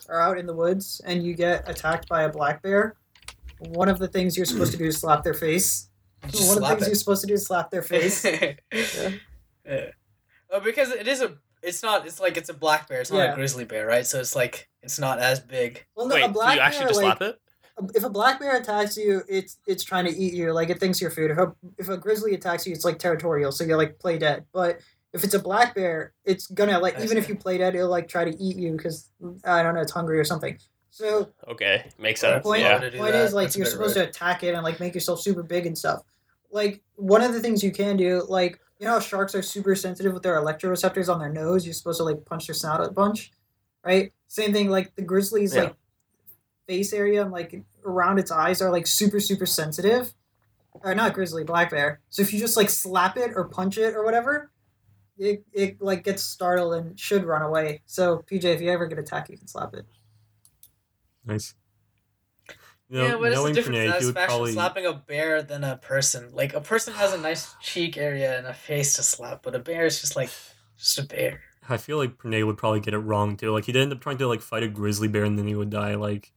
are out in the woods and you get attacked by a black bear, one of the things you're supposed to do is slap their face. Just one of the things it. you're supposed to do is slap their face. [laughs] Yeah. Oh, because it is a. It's not. It's like it's a black bear. It's not Yeah. a grizzly bear, right? So it's like it's not as big. Well, no, Wait, a so black you actually bear, just like, slap it? if a black bear attacks you, it's it's trying to eat you. Like it thinks you're food. If a if a grizzly attacks you, it's like territorial, so you're like play dead. But if it's a black bear, it's gonna like I even if you play dead, it'll like try to eat you because I don't know, it's hungry or something. So Okay, makes sense. point, yeah. to do point that. is like That's you're supposed rude. to attack it and like make yourself super big and stuff. Like one of the things you can do, like you know how sharks are super sensitive with their electroreceptors on their nose. You're supposed to like punch their snout a bunch, right? Same thing. Like the grizzly's Yeah. like face area and like around its eyes are like super super sensitive. Or not grizzly, black bear. So if you just like slap it or punch it or whatever, it it like gets startled and should run away. So PJ, if you ever get attacked, you can slap it. Nice. You know, yeah, but it's the knowing difference Pranay, he probably slapping a bear than a person. Like a person has a nice cheek area and a face to slap, but a bear is just like just a bear. I feel like Pranay would probably get it wrong too. Like he'd end up trying to like fight a grizzly bear and then he would die. Like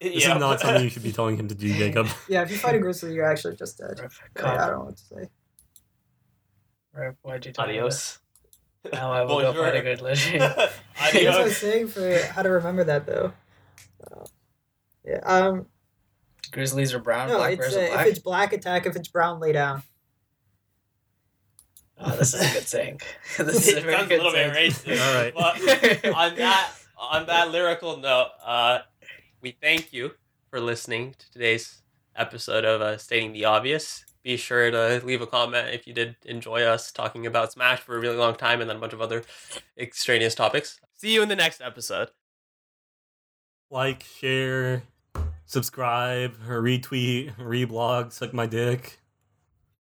this Yeah. is not [laughs] something you should be telling him to do, Jacob. [laughs] Yeah, if you fight a grizzly, you're actually just dead. Rip, I, I don't know what to say. Rip, why'd you tell me Adios. this? Now I will go Bonjour. fight a grizzly. That's what I was Adios. saying for how to remember that though. Uh, yeah. Um. Grizzlies are brown, No, black it's bears uh, are if it's black, attack. If it's brown, lay down. Oh, this is a good saying. [laughs] [laughs] this is a very sounds a good little bit racist. All right. But on that on that lyrical note, uh, we thank you for listening to today's episode of uh, Stating the Obvious. Be sure to leave a comment if you did enjoy us talking about Smash for a really long time and then a bunch of other extraneous topics. See you in the next episode. Like, share, subscribe, retweet, reblog, suck my dick.